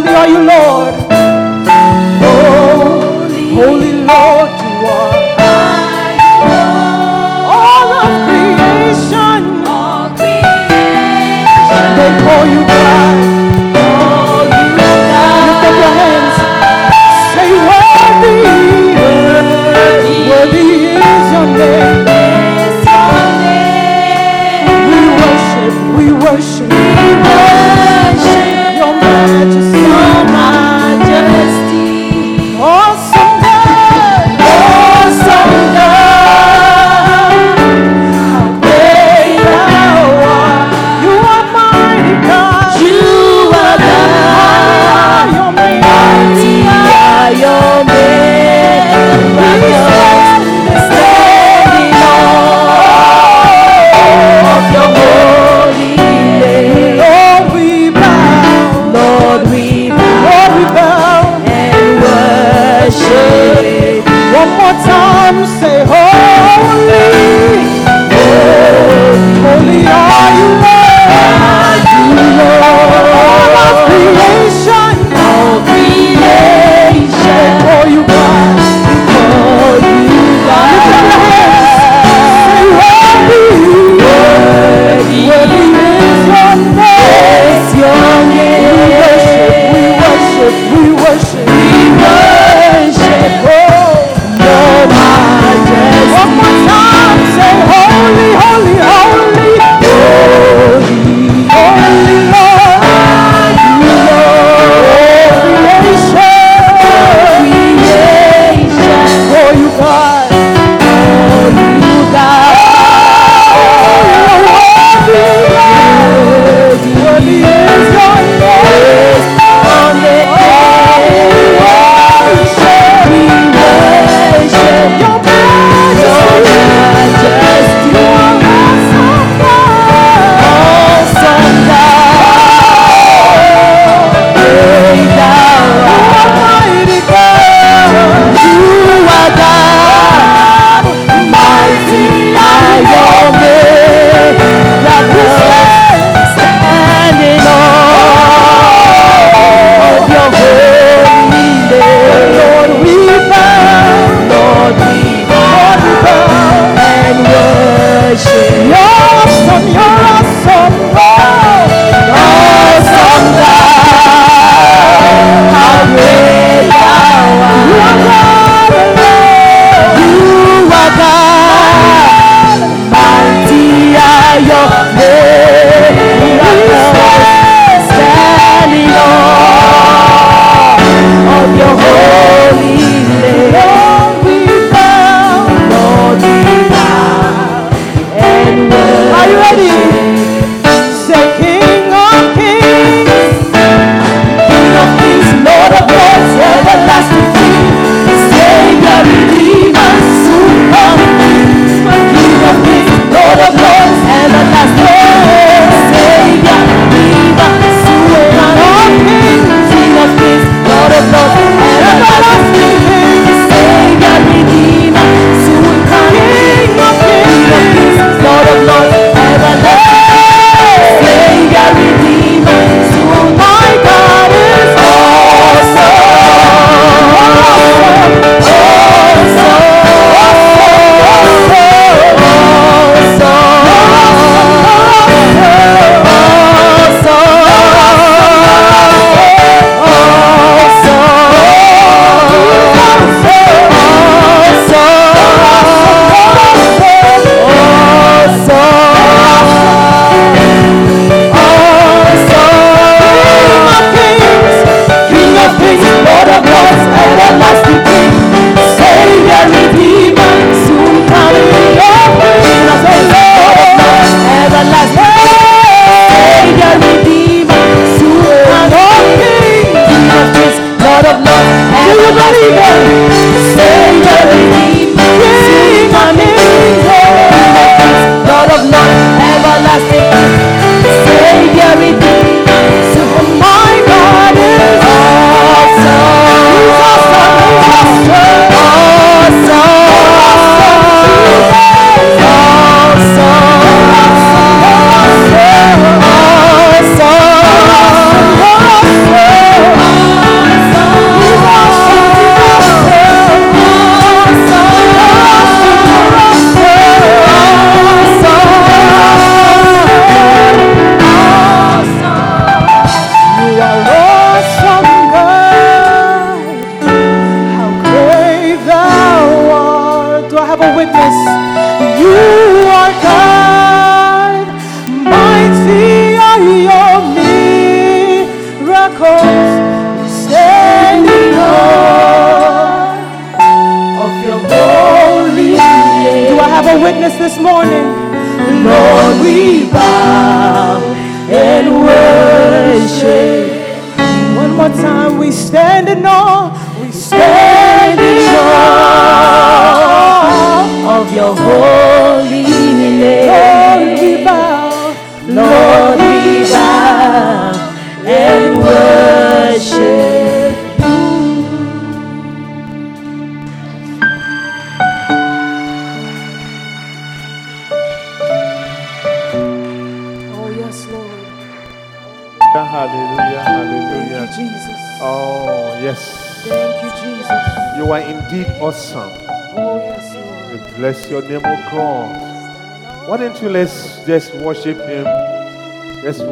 Holy are you, Lord.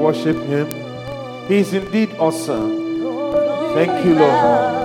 Worship him. He is indeed awesome. Thank you, Lord.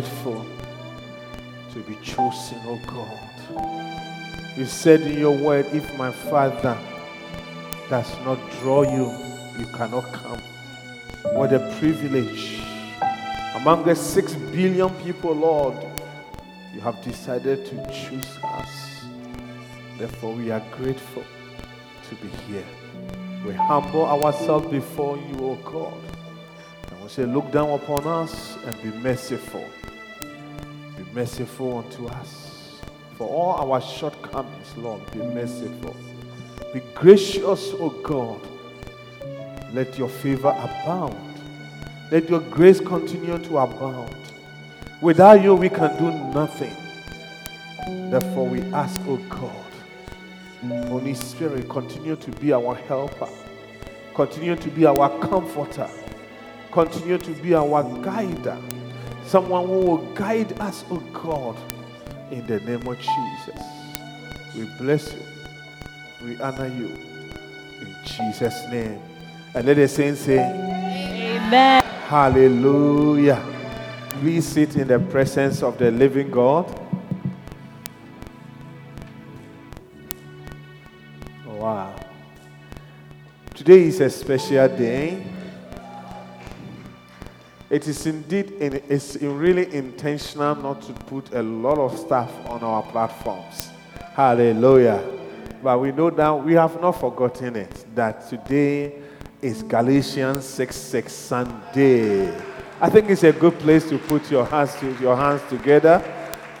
Grateful to be chosen, oh God. You said in your word, if my Father does not draw you, you cannot come. What a privilege. Among the six billion people, Lord, you have decided to choose us. Therefore, we are grateful to be here. We humble ourselves before you, O God. Say, Look down upon us and be merciful. Be merciful unto us. For all our shortcomings, Lord, be merciful. Be gracious, O God. Let your favor abound. Let your grace continue to abound. Without you, we can do nothing. Therefore, we ask, O God, Holy Spirit, continue to be our helper, continue to be our comforter, continue to be our guider, someone who will guide us, oh God, in the name of Jesus. We bless you, we honor you in Jesus' name. And let the saints say, Amen. Hallelujah. Please sit in the presence of the living God. Wow. Today is a special day. It is indeed in, it's really intentional not to put a lot of stuff on our platforms. Hallelujah. But we know that we have not forgotten it that today is Galatians 6 6 Sunday. I think it's a good place to put your hands, to, your hands together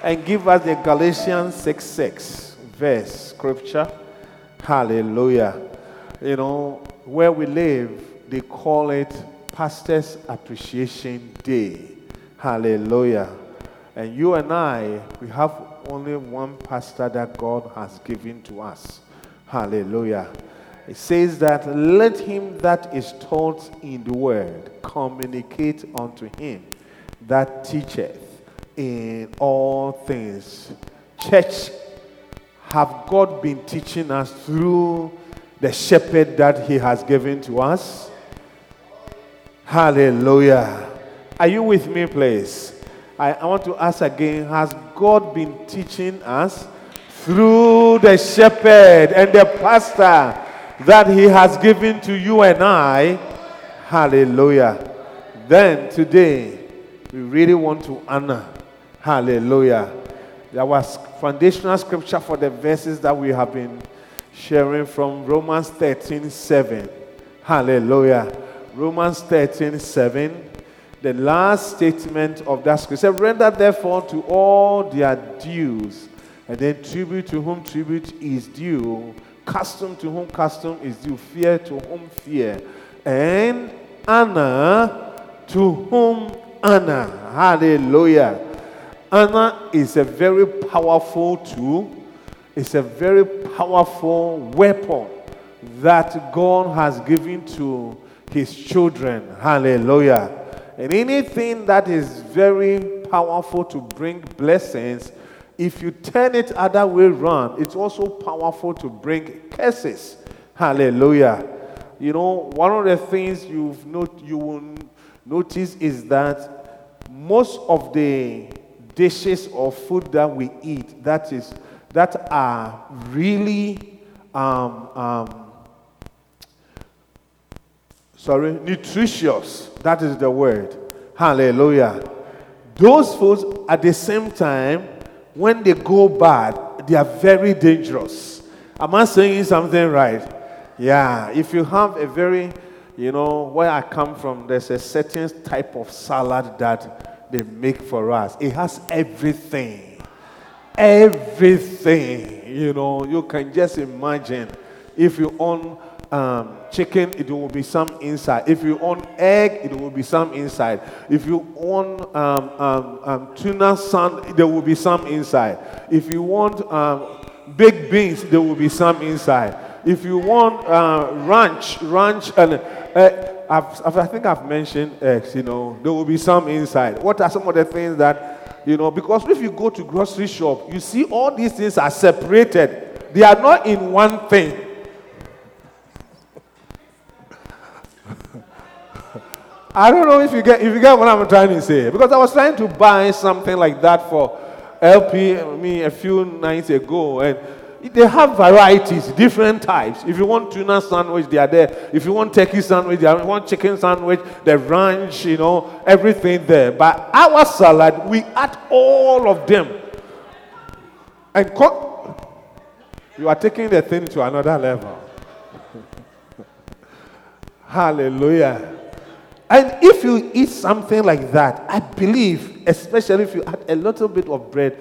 and give us the Galatians 6 6 verse scripture. Hallelujah. You know, where we live, they call it Pastor's Appreciation Day. Hallelujah. And you and I, we have only one pastor that God has given to us. Hallelujah. It says that let him that is taught in the word communicate unto him that teacheth in all things. Church, have God been teaching us through the shepherd that he has given to us? Hallelujah. Are you with me, please? I, I want to ask again Has God been teaching us through the shepherd and the pastor that he has given to you and I? Hallelujah. Then today, we really want to honor. Hallelujah. There was foundational scripture for the verses that we have been sharing from Romans 13 7. Hallelujah. Romans 13 7, the last statement of that scripture. Render therefore to all their dues, and then tribute to whom tribute is due, custom to whom custom is due, fear to whom fear, and honor to whom honor. Hallelujah. Honor is a very powerful tool, it's a very powerful weapon that God has given to his children. Hallelujah. And anything that is very powerful to bring blessings, if you turn it other way around, it's also powerful to bring curses. Hallelujah. You know, one of the things you've not, you will notice is that most of the dishes or food that we eat that is that are really um, um, sorry, nutritious. That is the word. Hallelujah. Those foods at the same time, when they go bad, they are very dangerous. Am I saying something right? Yeah. If you have a very, you know, where I come from, there's a certain type of salad that they make for us. It has everything. Everything. You know, you can just imagine if you own um, chicken, it will be some inside. If you own egg, it will be some inside. If you own um, um, um tuna sand, there will be some inside. If you want um, baked beans, there will be some inside. If you want uh, ranch, ranch, and uh, I've, i think I've mentioned eggs. You know, there will be some inside. What are some of the things that you know? Because if you go to grocery shop, you see all these things are separated. They are not in one thing. I don't know if you get if you get what I'm trying to say. Because I was trying to buy something like that for LP me a few nights ago, and they have varieties, different types. If you want tuna sandwich, they are there. If you want turkey sandwich, they are. If you want chicken sandwich, the ranch, you know, everything there. But our salad, we add all of them. And co- you are taking the thing to another level. Hallelujah. And if you eat something like that, I believe, especially if you add a little bit of bread,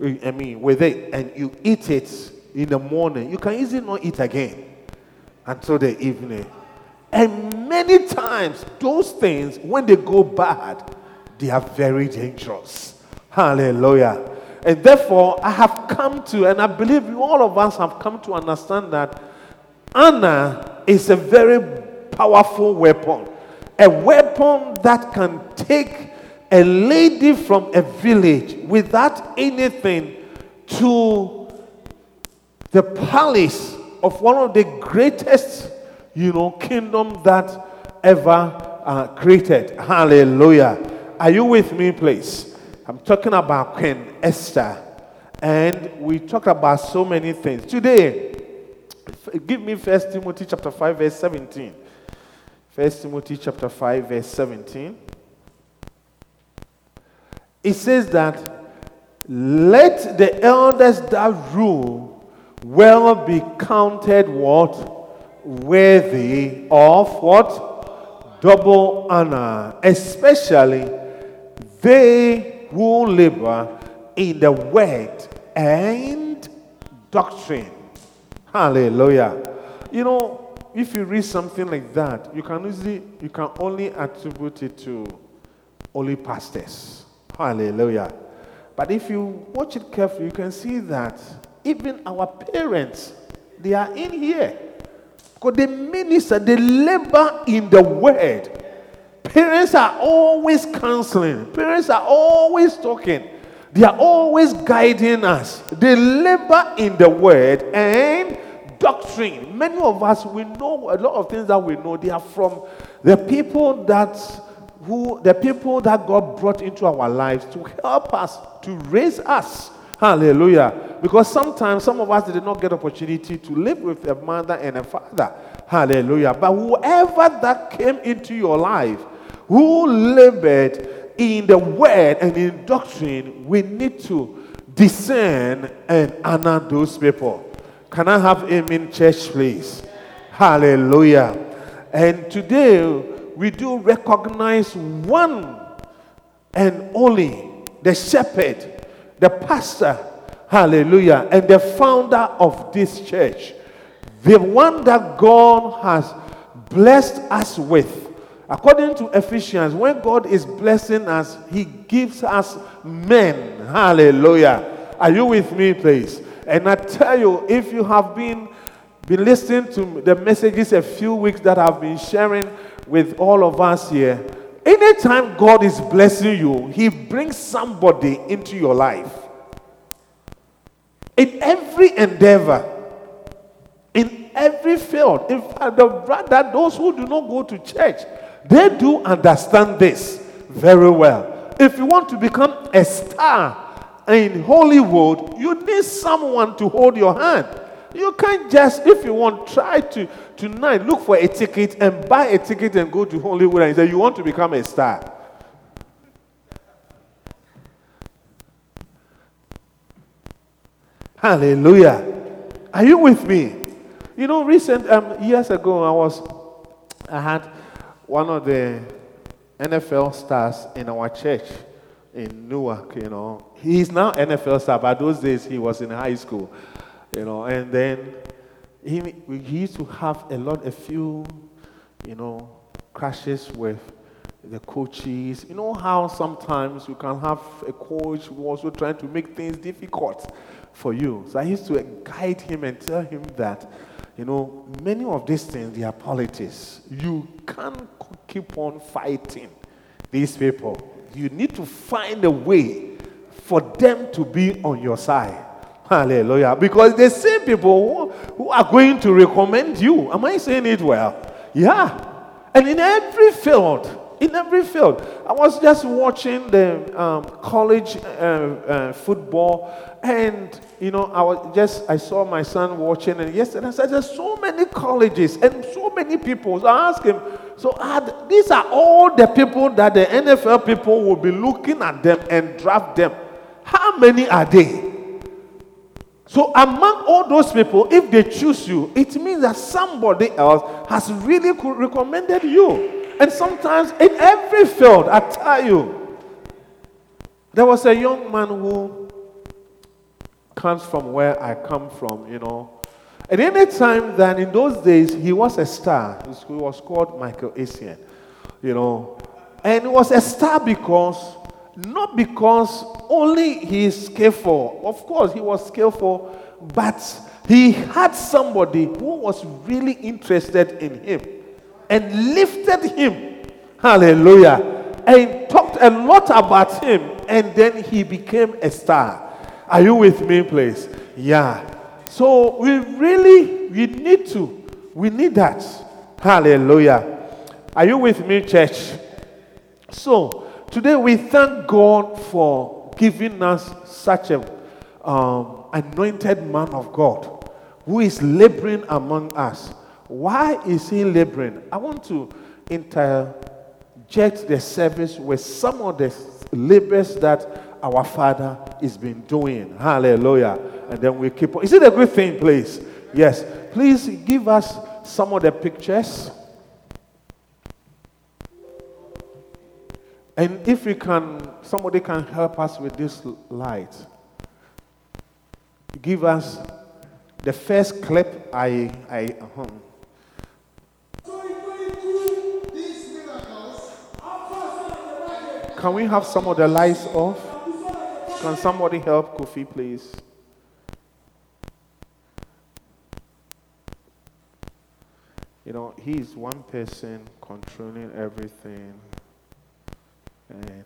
eh, I mean, with it, and you eat it in the morning, you can easily not eat again until the evening. And many times, those things, when they go bad, they are very dangerous. Hallelujah. And therefore, I have come to, and I believe all of us have come to understand that honor is a very powerful weapon a weapon that can take a lady from a village without anything to the palace of one of the greatest, you know, kingdom that ever uh, created. Hallelujah. Are you with me, please? I'm talking about Queen Esther. And we talked about so many things. Today, give me First Timothy chapter 5, verse 17. First Timothy chapter 5, verse 17. it says that let the elders that rule well be counted what? Worthy of what? Double honor, especially they who labor in the word and doctrine. Hallelujah. You know, if you read something like that, you can easily you can only attribute it to only pastors. Hallelujah. But if you watch it carefully, you can see that even our parents, they are in here. Because they minister, they labor in the word. Parents are always counseling, parents are always talking, they are always guiding us. They labor in the word and doctrine. Many of us, we know a lot of things that we know, they are from the people that who the people that God brought into our lives to help us, to raise us. Hallelujah. Because sometimes some of us did not get opportunity to live with a mother and a father. Hallelujah. But whoever that came into your life, who labored in the word and in doctrine, we need to discern and honor those people. Can I have amen, church, please? Hallelujah. And today we do recognize one and only the shepherd, the pastor, hallelujah, and the founder of this church. The one that God has blessed us with. According to Ephesians, when God is blessing us, He gives us men. Hallelujah. Are you with me, please? And I tell you, if you have been, been listening to the messages a few weeks that I've been sharing with all of us here, anytime God is blessing you, He brings somebody into your life. In every endeavor, in every field. In fact, the brother, those who do not go to church, they do understand this very well. If you want to become a star in Hollywood, you need someone to hold your hand. You can't just, if you want, try to tonight look for a ticket and buy a ticket and go to Hollywood and say you want to become a star. Hallelujah. Are you with me? You know, recent um, years ago, I was, I had one of the NFL stars in our church in Newark. You know, he's now NFL star, but those days he was in high school you know, and then he, he used to have a lot, a few, you know, crashes with the coaches. You know how sometimes you can have a coach who also trying to make things difficult for you. So I used to guide him and tell him that, you know, many of these things, they are politics. You can't keep on fighting these people. You need to find a way for them to be on your side. Hallelujah. Because the same people who, who are going to recommend you. Am I saying it well? Yeah. And in every field, in every field. I was just watching the um, college uh, uh, football, and you know, I was just I saw my son watching, and yesterday I said, "There's so many colleges and so many people." So I asked him, "So are, these are all the people that the NFL people will be looking at them and draft them? How many are they?" So, among all those people, if they choose you, it means that somebody else has really recommended you. And sometimes, in every field, I tell you, there was a young man who comes from where I come from, you know. And any time that in those days he was a star, he was called Michael Essien, you know. And he was a star because not because only he is skillful. Of course, he was skillful, but he had somebody who was really interested in him and lifted him. Hallelujah. And talked a lot about him. And then he became a star. Are you with me, please? Yeah. So we really, we need to, we need that. Hallelujah. Are you with me, church? So, Today we thank God for giving us such a um, anointed man of God who is laboring among us. Why is he laboring? I want to interject the service with some of the labors that our Father has been doing. Hallelujah. And then we keep on. Is it a good thing, please? Yes. Please give us some of the pictures. And if we can, somebody can help us with this light. Give us the first clip. I, I, uh-huh. Can we have some of the lights off? Can somebody help Kofi, please? You know, he's one person controlling everything. And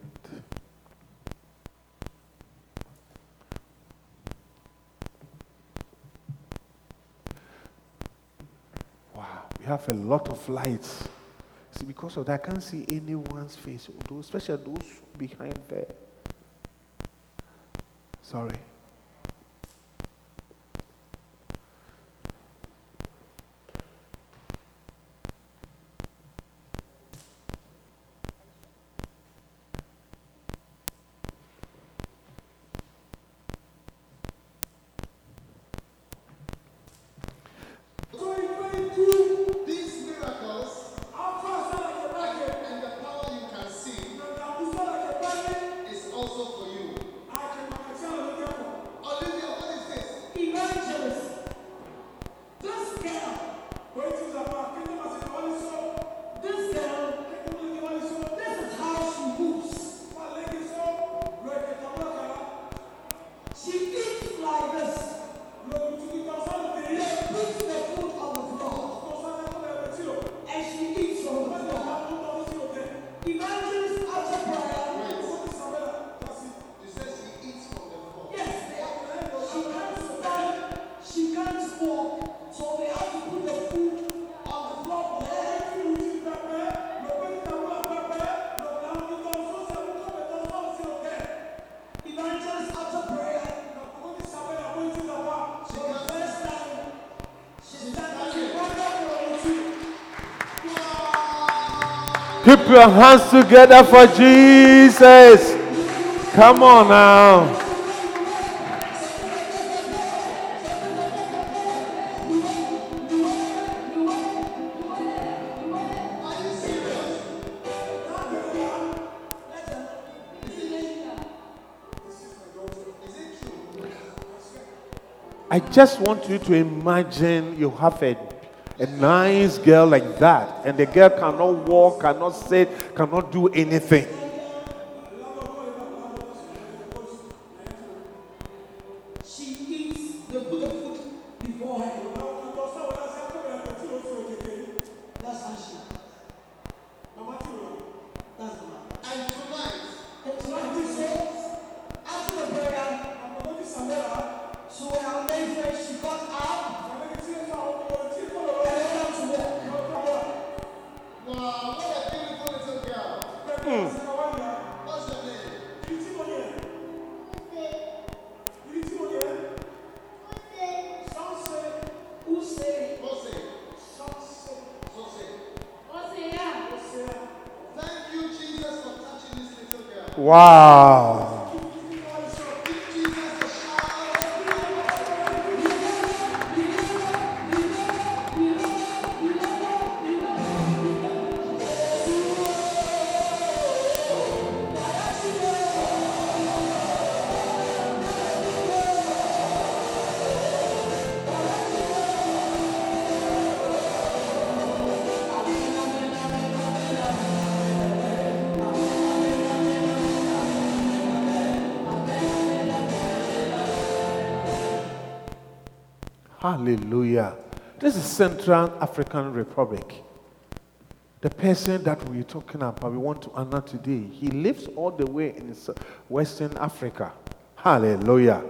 wow, we have a lot of lights. See, because of that, I can't see anyone's face, especially those behind there. Sorry. Keep your hands together for Jesus. Come on now. I just want you to imagine you have a a nice girl like that, and the girl cannot walk, cannot sit, cannot do anything. Central African Republic. The person that we're talking about, we want to honor today, he lives all the way in Western Africa. Hallelujah.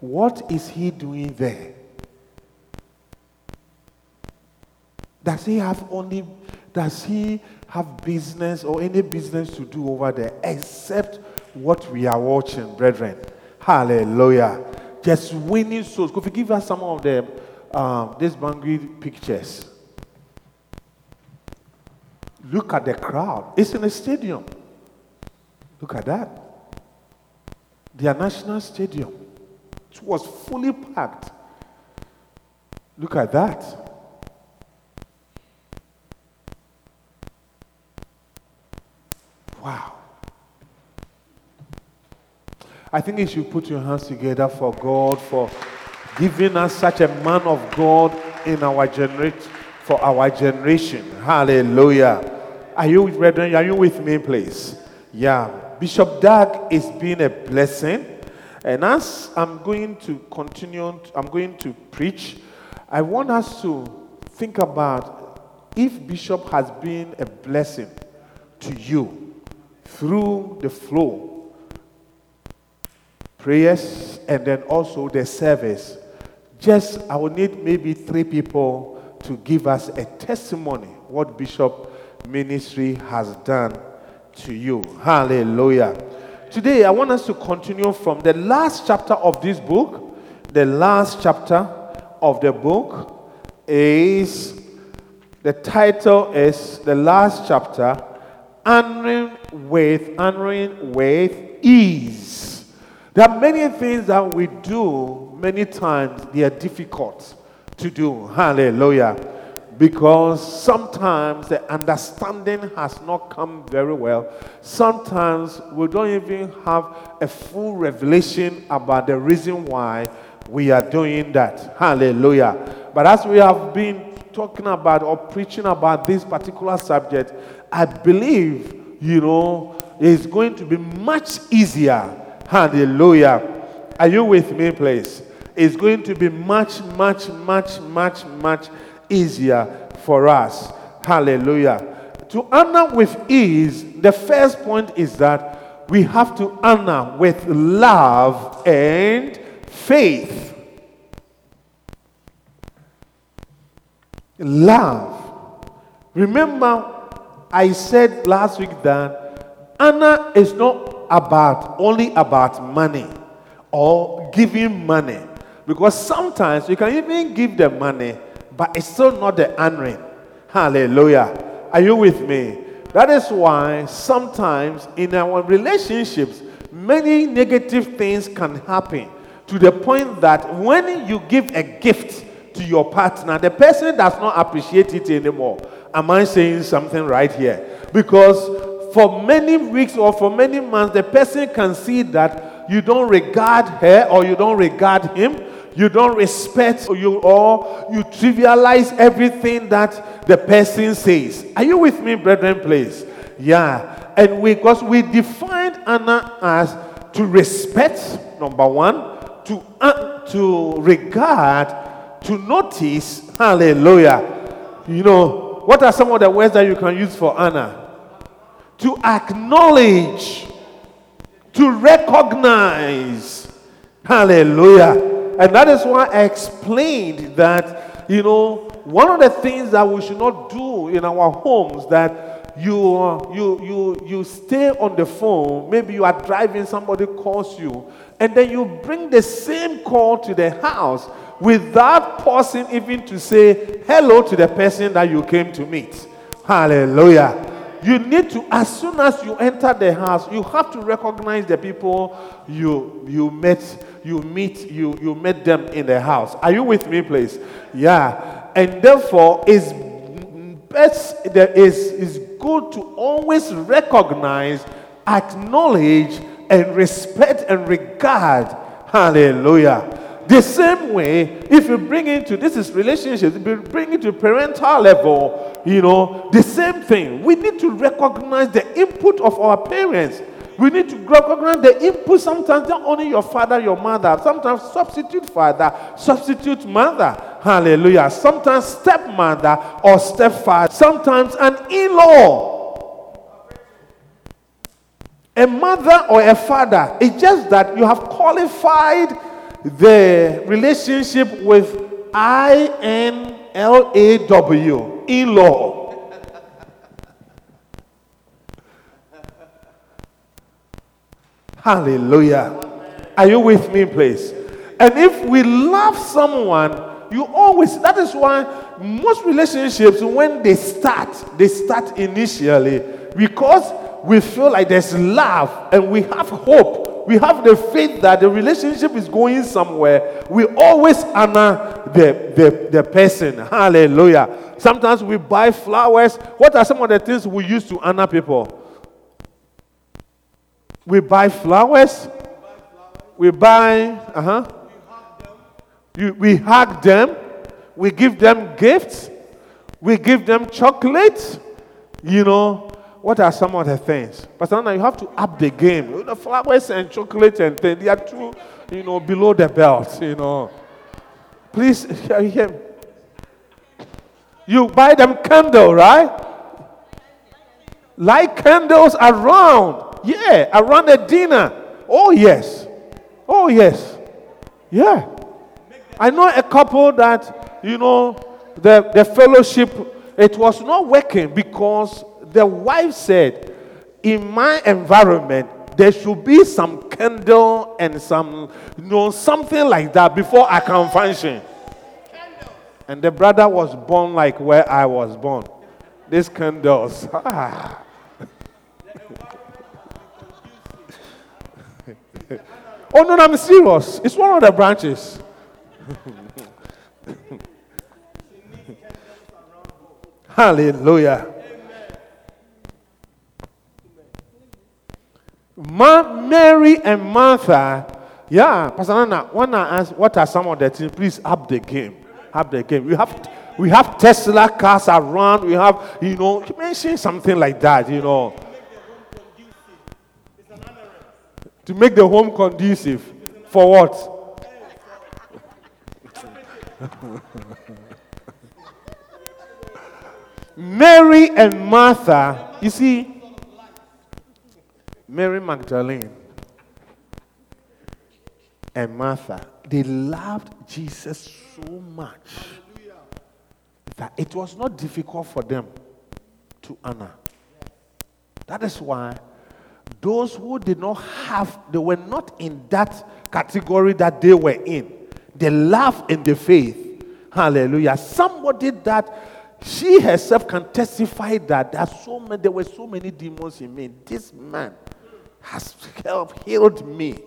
What is he doing there? Does he have only, does he have business or any business to do over there except what we are watching, brethren? Hallelujah just winning souls. Could you give us some of them, um, these Bangui pictures? Look at the crowd. It's in a stadium. Look at that. their national stadium. It was fully packed. Look at that. Wow. I think you should put your hands together for God for giving us such a man of God in our generation for our generation. Hallelujah. Are you brethren? Are you with me, please? Yeah. Bishop Dag is being a blessing. And as I'm going to continue, I'm going to preach, I want us to think about if Bishop has been a blessing to you through the flow, prayers, and then also the service. Just, I will need maybe three people to give us a testimony what Bishop ministry has done to you. Hallelujah. Today, I want us to continue from the last chapter of this book. The last chapter of the book is the title is the last chapter, honoring with honoring with ease. There are many things that we do, many times they are difficult to do. Hallelujah because sometimes the understanding has not come very well. Sometimes we don't even have a full revelation about the reason why we are doing that. Hallelujah. But as we have been talking about or preaching about this particular subject, I believe, you know, it's going to be much easier. Hallelujah. Are you with me, please? It's going to be much, much, much, much, much easier for us. Hallelujah. To honor with ease, the first point is that we have to honor with love and faith. Love. Remember, I said last week that honor is not about only about money or giving money. Because sometimes you can even give the money but it's still not the honoring. Hallelujah. Are you with me? That is why sometimes in our relationships, many negative things can happen to the point that when you give a gift to your partner, the person does not appreciate it anymore. Am I saying something right here? Because for many weeks or for many months, the person can see that you don't regard her or you don't regard him you don't respect you or you trivialize everything that the person says. Are you with me, brethren, please? Yeah. And we because we defined honor as to respect, number one, to uh, to regard, to notice, hallelujah. You know, what are some of the words that you can use for honor? To acknowledge, to recognize, hallelujah and that is why I explained that, you know, one of the things that we should not do in our homes that you, you, you, you stay on the phone, maybe you are driving, somebody calls you, and then you bring the same call to the house without pausing even to say hello to the person that you came to meet. Hallelujah. You need to, as soon as you enter the house, you have to recognize the people you you met, you meet, you you met them in the house. Are you with me, please? Yeah. And therefore, it's best there is is good to always recognize, acknowledge, and respect and regard. Hallelujah the same way, if you bring it to this is relationships, if you bring it to parental level, you know, the same thing. We need to recognize the input of our parents. We need to recognize the input sometimes not only your father, your mother, sometimes substitute father, substitute mother. Hallelujah. Sometimes stepmother or stepfather, sometimes an in law. A mother or a father. It's just that you have qualified the relationship with I N L A W, in law. Hallelujah. Are you with me, please? And if we love someone, you always, that is why most relationships, when they start, they start initially because we feel like there's love and we have hope we have the faith that the relationship is going somewhere, we always honor the, the, the person. Hallelujah. Sometimes we buy flowers. What are some of the things we use to honor people? We buy flowers. We buy, uh huh. We we hug them. We give them gifts. We give them chocolate. You know, what are some of the things? But now you have to up the game. The flowers and chocolate and things, they are too, you know, below the belt, you know. Please hear me. You buy them candle, right? Light candles around. Yeah, around the dinner. Oh, yes. Oh, yes. Yeah. I know a couple that, you know, the, the fellowship, it was not working because the wife said, in my environment, there should be some candle and some, you know, something like that before I can function. And the brother was born like where I was born. These candles. Ah. Oh, no, I'm serious. It's one of the branches. Hallelujah. Ma- Mary and Martha, yeah, Pastor Nana, when I ask what are some of the things, please up the game. Up the game. We have we have Tesla cars around, we have, you know, mention something like that, you know. To make the home conducive. For what? Mary and Martha, you see, Mary Magdalene and Martha, they loved Jesus so much that it was not difficult for them to honor. That is why those who did not have, they were not in that category that they were in. They love in the faith. Hallelujah. Somebody that she herself can testify that there, so many, there were so many demons in me. This man has helped, healed me,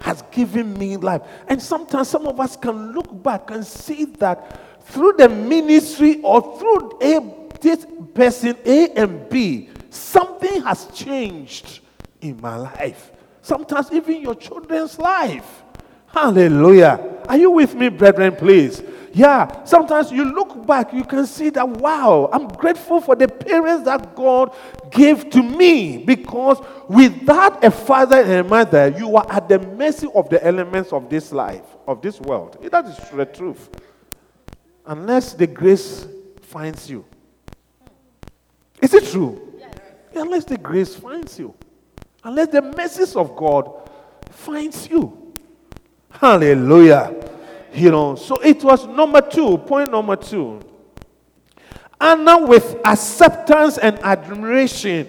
has given me life. And sometimes some of us can look back and see that through the ministry or through a, this person, A and B, something has changed in my life. Sometimes even your children's life. Hallelujah. Are you with me, brethren, please? Yeah, sometimes you look back, you can see that, wow, I'm grateful for the parents that God gave to me because without a father and a mother, you are at the mercy of the elements of this life, of this world. That is the truth. Unless the grace finds you. Is it true? Yes. Unless the grace finds you. Unless the mercies of God finds you. Hallelujah. You know, so it was number two, point number two. Honor with acceptance and admiration.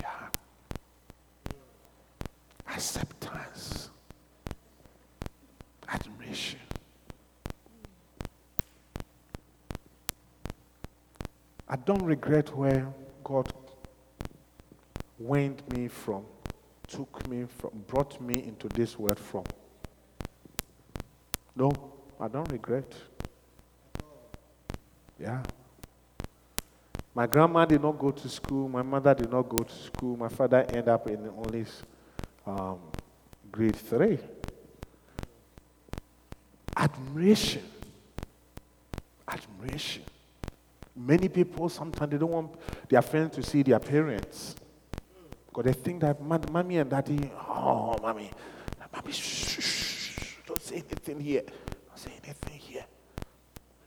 Yeah. Acceptance. Admiration. I don't regret where God went me from took me from, brought me into this world from. No, I don't regret. Yeah. My grandma did not go to school. My mother did not go to school. My father ended up in only um, grade three. Admiration. Admiration. Many people sometimes they don't want their friends to see their parents. Because they think that mommy and daddy, oh, mommy, mommy, shh, shh, shh, don't say anything here. Don't say anything here.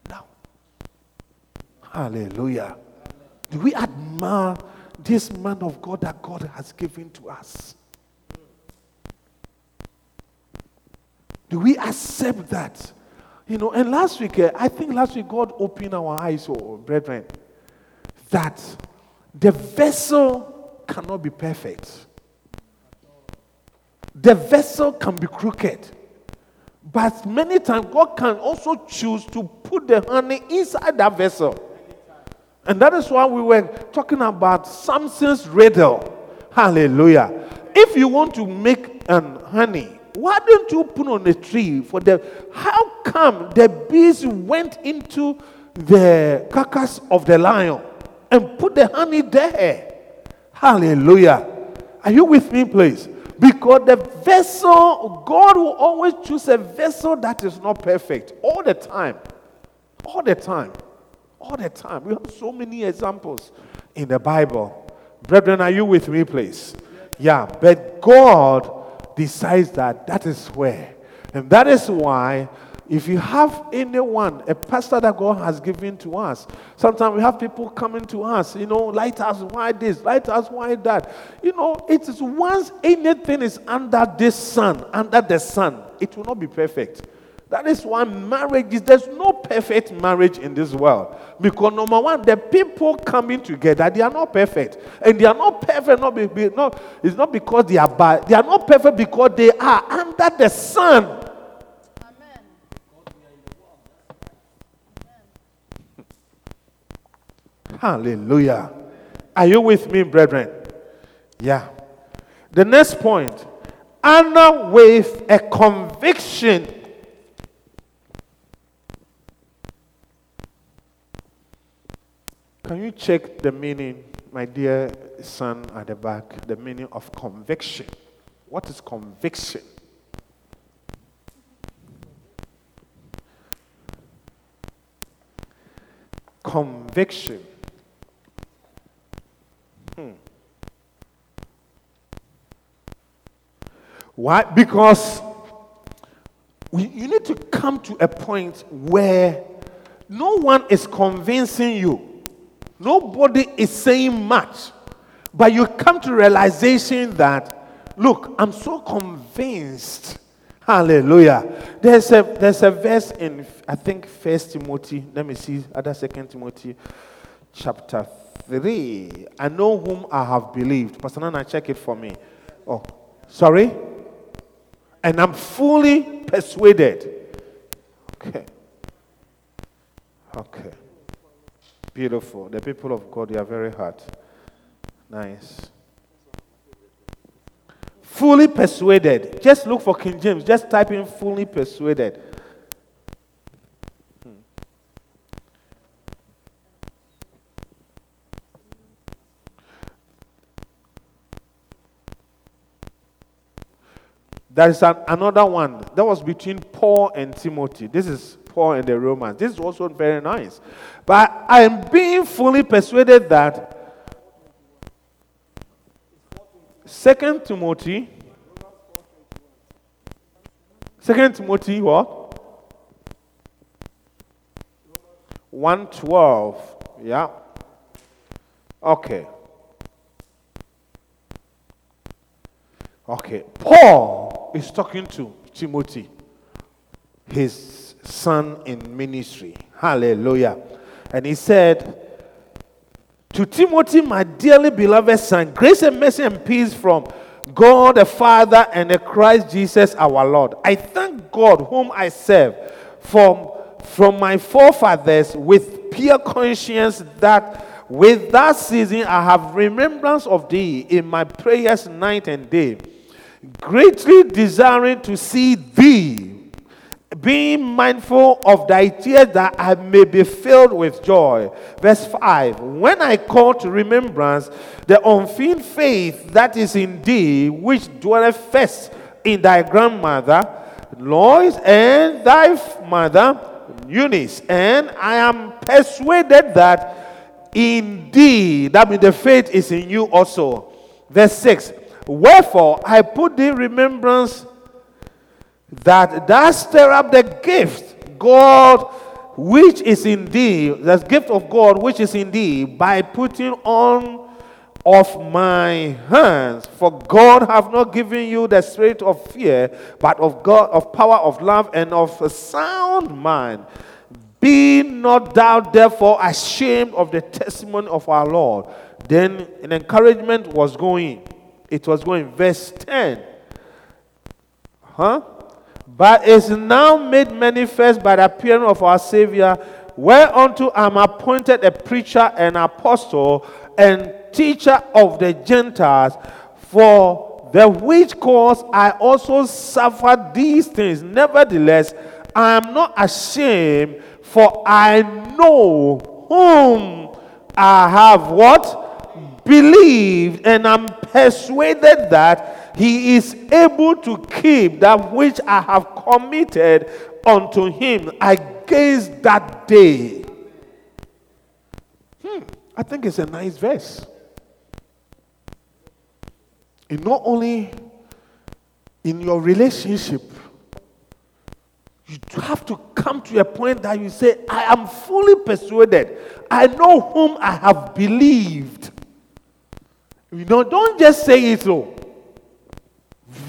Now. Hallelujah. Do we admire this man of God that God has given to us? Do we accept that? You know, and last week, eh, I think last week God opened our eyes, oh, brethren, that the vessel cannot be perfect. The vessel can be crooked. But many times, God can also choose to put the honey inside that vessel. And that is why we were talking about Samson's riddle. Hallelujah. If you want to make an honey, why don't you put on a tree for the how come the bees went into the carcass of the lion and put the honey there? Hallelujah. Are you with me, please? Because the vessel, God will always choose a vessel that is not perfect all the time. All the time. All the time. We have so many examples in the Bible. Brethren, are you with me, please? Yeah, but God decides that that is where. And that is why if you have anyone, a pastor that God has given to us, sometimes we have people coming to us, you know, light us, why this, light us, why that. You know, it is once anything is under this sun, under the sun, it will not be perfect. That is why marriage is there's no perfect marriage in this world. Because number one, the people coming together, they are not perfect. And they are not perfect, not, be, be, not it's not because they are bad. They are not perfect because they are under the sun. Hallelujah. Are you with me, brethren? Yeah. The next point honor with a conviction. Can you check the meaning, my dear son at the back, the meaning of conviction? What is conviction? Conviction Hmm. Why? Because we, you need to come to a point where no one is convincing you, nobody is saying much, but you come to realization that, look, I'm so convinced. Hallelujah. There's a there's a verse in I think First Timothy. Let me see other Second Timothy, chapter 3. I know whom I have believed. Pastor Nana, check it for me. Oh, sorry? And I'm fully persuaded. Okay. Okay. Beautiful. The people of God, they are very hard. Nice. Fully persuaded. Just look for King James. Just type in fully persuaded. Hmm. There is an, another one that was between Paul and Timothy. This is Paul and the Romans. This is also very nice. But I am being fully persuaded that Second Timothy, Second Timothy, what? One twelve. Yeah. Okay. Okay. Paul is talking to Timothy, his son in ministry. Hallelujah. And he said, To Timothy, my dearly beloved son, grace and mercy and peace from God the Father and the Christ Jesus our Lord. I thank God whom I serve from, from my forefathers with pure conscience that with that season I have remembrance of thee in my prayers night and day greatly desiring to see thee, being mindful of thy tears that I may be filled with joy. Verse 5 When I call to remembrance the unfeigned faith that is in thee, which dwelleth first in thy grandmother, Lois, and thy mother, Eunice, and I am persuaded that in thee, that means the faith is in you also. Verse 6 Wherefore I put thee remembrance that thou stir up the gift, God which is in thee, the gift of God which is in thee, by putting on of my hands. For God have not given you the spirit of fear, but of God of power of love and of a sound mind. Be not thou therefore ashamed of the testimony of our Lord. Then an encouragement was going it was going. Verse 10. Huh? But is now made manifest by the appearing of our Savior, whereunto I'm appointed a preacher and apostle and teacher of the Gentiles, for the which cause I also suffer these things. Nevertheless, I am not ashamed, for I know whom I have what? Believed, and I'm persuaded that he is able to keep that which I have committed unto him against that day. Hmm, I think it's a nice verse. It not only in your relationship, you have to come to a point that you say, I am fully persuaded. I know whom I have believed. You know, don't just say it though.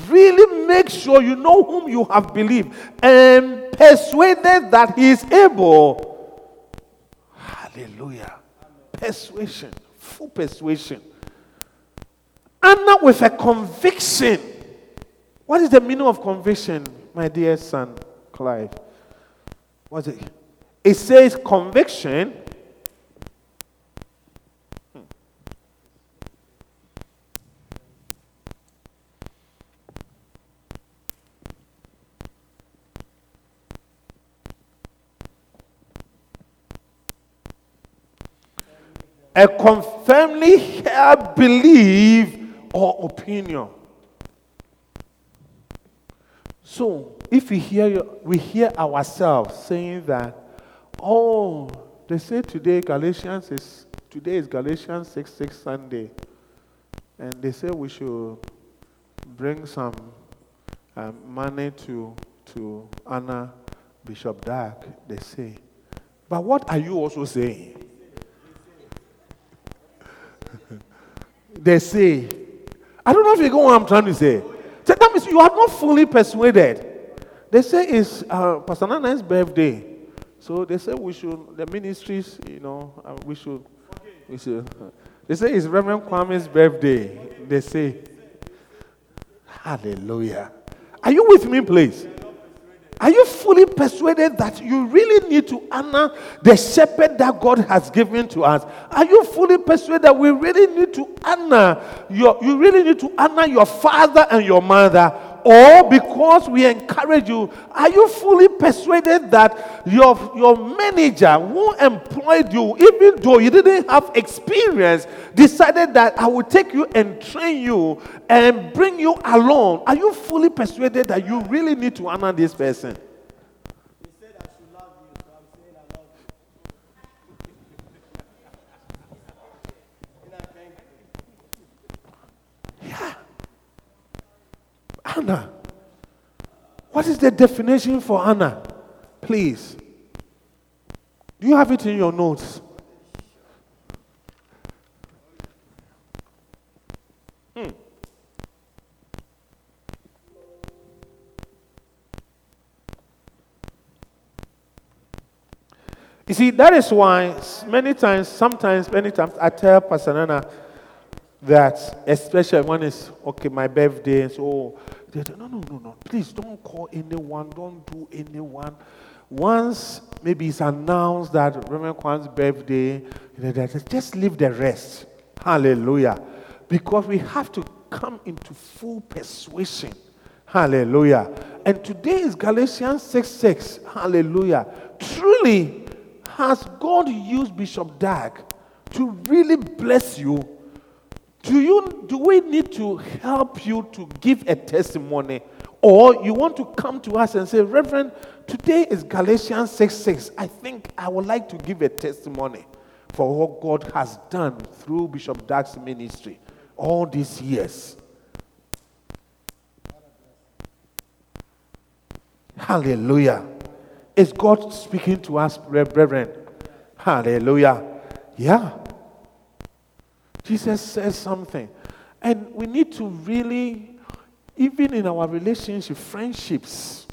Really make sure you know whom you have believed and persuaded that he is able. Hallelujah. Persuasion, full persuasion. And not with a conviction. What is the meaning of conviction, my dear son, Clive? What's it? It says conviction a confirmly held belief or opinion. So, if we hear, we hear ourselves saying that, oh, they say today Galatians is today is Galatians 6 6 Sunday, and they say we should bring some um, money to to honor Bishop Dag. They say, but what are you also saying? They say, I don't know if you get what I'm trying to say. So that means you are not fully persuaded. They say it's uh, Pastor Nana's birthday. So they say we should, the ministries, you know, uh, we should, we should. Uh, they say it's Reverend Kwame's birthday. They say, Hallelujah. Are you with me, please? Are you fully persuaded that you really need to honor the shepherd that God has given to us? Are you fully persuaded that we really need to honor your you really need to honor your father and your mother? Or because we encourage you, are you fully persuaded that your, your manager who employed you, even though you didn't have experience, decided that I will take you and train you and bring you along? Are you fully persuaded that you really need to honor this person? Honor. What is the definition for honor? Please. Do you have it in your notes? Hmm. You see, that is why many times, sometimes, many times, I tell Pastor Nana that, especially when it's, okay, my birthday, so, no, no, no, no. Please don't call anyone. Don't do anyone. Once maybe it's announced that Reverend Kwame's birthday, just leave the rest. Hallelujah. Because we have to come into full persuasion. Hallelujah. And today is Galatians 6 6. Hallelujah. Truly, has God used Bishop Dag to really bless you do you do we need to help you to give a testimony? Or you want to come to us and say, Reverend, today is Galatians 6 6. I think I would like to give a testimony for what God has done through Bishop Dag's ministry all these years. Hallelujah. Is God speaking to us, brethren? Hallelujah. Yeah. Jesus says something. And we need to really, even in our relationship, friendships,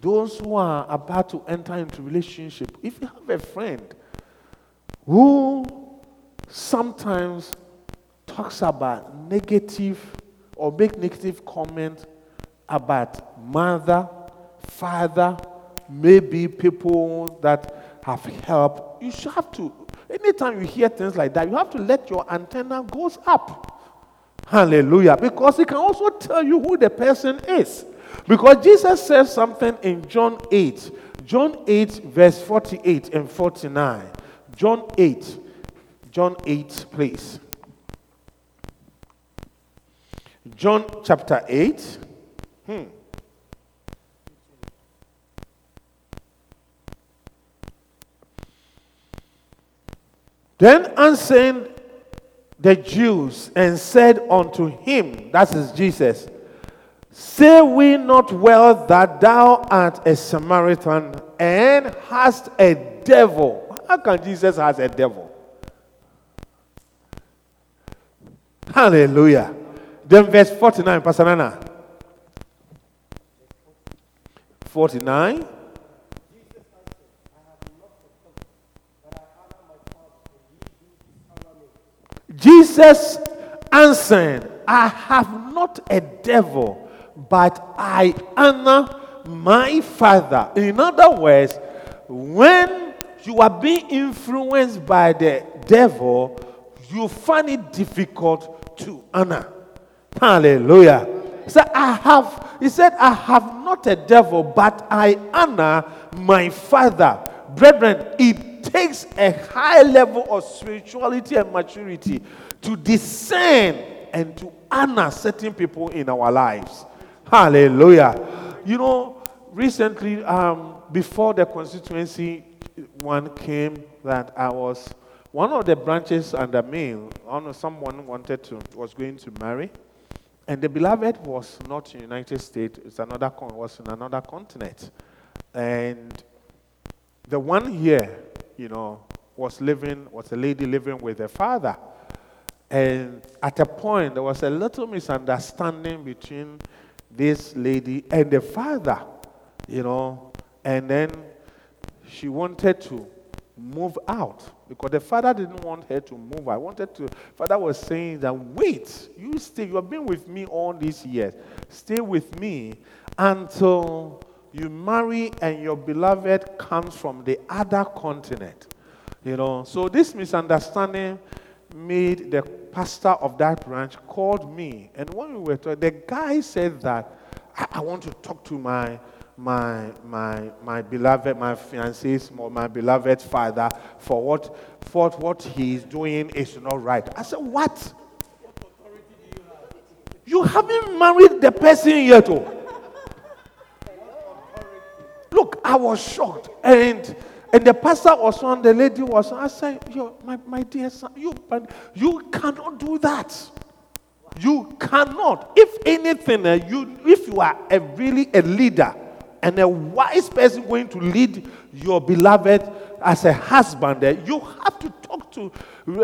those who are about to enter into relationship, if you have a friend who sometimes talks about negative or make negative comment about mother, father, maybe people that have helped. You should have to, anytime you hear things like that, you have to let your antenna goes up. Hallelujah. Because it can also tell you who the person is. Because Jesus says something in John 8. John 8, verse 48 and 49. John 8. John 8, please. John chapter 8. Hmm. Then answering the Jews and said unto him, that is Jesus, Say we not well that thou art a Samaritan and hast a devil? How can Jesus has a devil? Hallelujah. Then verse 49, Pastor Nana. 49. Jesus answered, I have not a devil, but I honor my Father. In other words, when you are being influenced by the devil, you find it difficult to honor. Hallelujah. He said, I have, he said, I have not a devil, but I honor my father. Brethren, it takes a high level of spirituality and maturity to discern and to honor certain people in our lives. Hallelujah. You know, recently, um, before the constituency one came, that I was one of the branches under me. Know, Someone wanted to was going to marry, and the beloved was not in the United States. It's another was in another continent, and the one here, you know, was living was a lady living with her father, and at a point there was a little misunderstanding between this lady and the father, you know, and then she wanted to move out because the father didn't want her to move. I wanted to. Father was saying that wait, you stay. You have been with me all these years. Stay with me until you marry and your beloved comes from the other continent. You know. So this misunderstanding made the pastor of that branch called me, and when we were talking, the guy said that I, I want to talk to my my, my, my beloved, my fiancé's, my beloved father for what, for what he is doing is not right. I said, What? You haven't married the person yet. Oh. Look, I was shocked. And and the pastor was on, the lady was on. I said, Yo, my, my dear son, you, you cannot do that. You cannot. If anything, uh, you, if you are a, really a leader, and a wise person going to lead your beloved as a husband, you have to talk to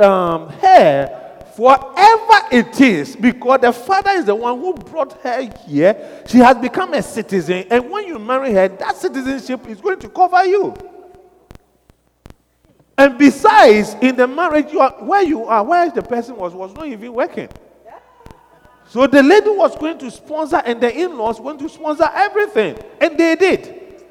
um, her forever it is because the father is the one who brought her here. She has become a citizen, and when you marry her, that citizenship is going to cover you. And besides, in the marriage, you are, where you are, where the person was, was not even working. So the lady was going to sponsor, and the in laws going to sponsor everything. And they did.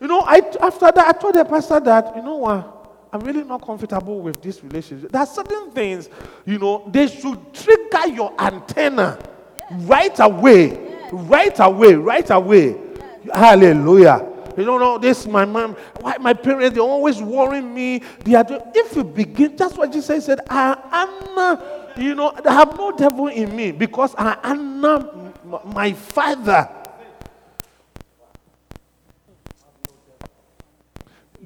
You know, I, after that, I told the pastor that, you know what, I'm really not comfortable with this relationship. There are certain things, you know, they should trigger your antenna right away. Right away, right away. Hallelujah. You don't know this, my mom, why my parents, they're always worrying me. They are doing, if you begin, that's what Jesus said, I am you know, I have no devil in me because I honor my father.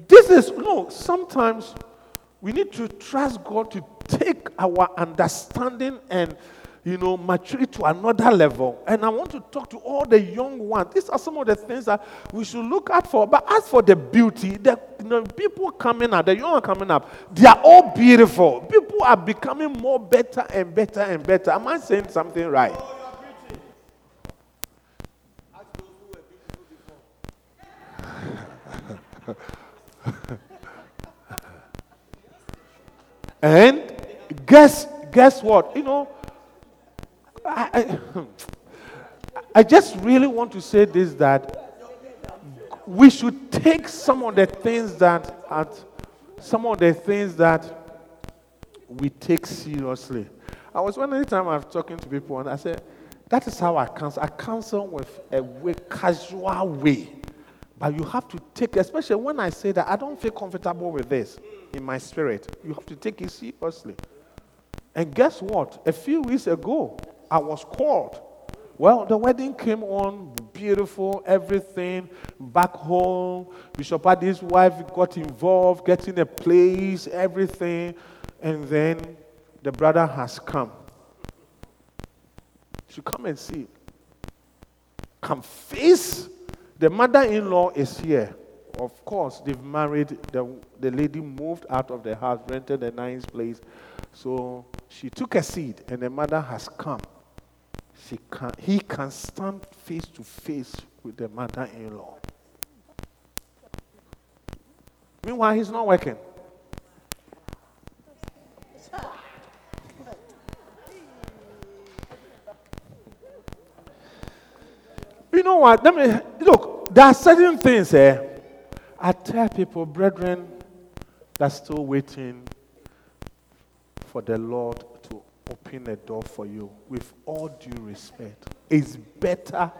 This is, no, sometimes we need to trust God to take our understanding and you know, maturity to another level. And I want to talk to all the young ones. These are some of the things that we should look out for. But as for the beauty, the you know, people coming up, the young ones coming up, they are all beautiful. People are becoming more better and better and better. Am I saying something right? and guess guess what? You know, I, I, I just really want to say this that we should take some of the things that at some of the things that we take seriously. I was one time I was talking to people and I said, that is how I counsel. I counsel with a way, casual way. But you have to take, especially when I say that I don't feel comfortable with this in my spirit, you have to take it seriously. And guess what? A few weeks ago, I was called. Well, the wedding came on beautiful, everything back home. Bishop Adi's wife got involved, getting a place, everything. And then the brother has come. To come and see. Come face. The mother in law is here. Of course, they've married. The, the lady moved out of the house, rented a nice place. So she took a seat, and the mother has come. She can, he can stand face to face with the mother in law. Meanwhile, he's not working. Know what? Let me look. There are certain things eh, I tell people, brethren, that's still waiting for the Lord to open a door for you. With all due respect, it's better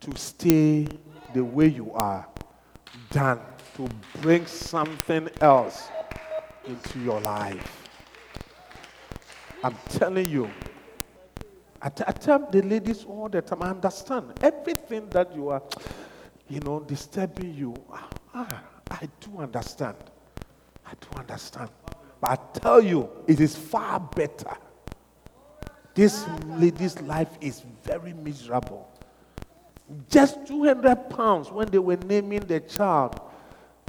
to stay the way you are than to bring something else into your life. I'm telling you, I, t- I tell the ladies all the time, I understand everything that you are, you know, disturbing you. Ah, ah, I do understand. I do understand. But I tell you, it is far better. This lady's life is very miserable. Just 200 pounds when they were naming the child,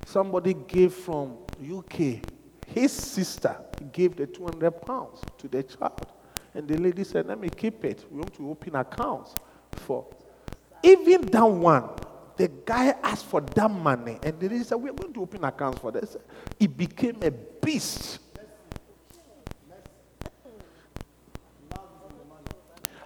somebody gave from UK. His sister gave the 200 pounds to the child. And the lady said, Let me keep it. We want to open accounts for. Even that one, the guy asked for that money, and the lady said, We're going to open accounts for this. It became a beast.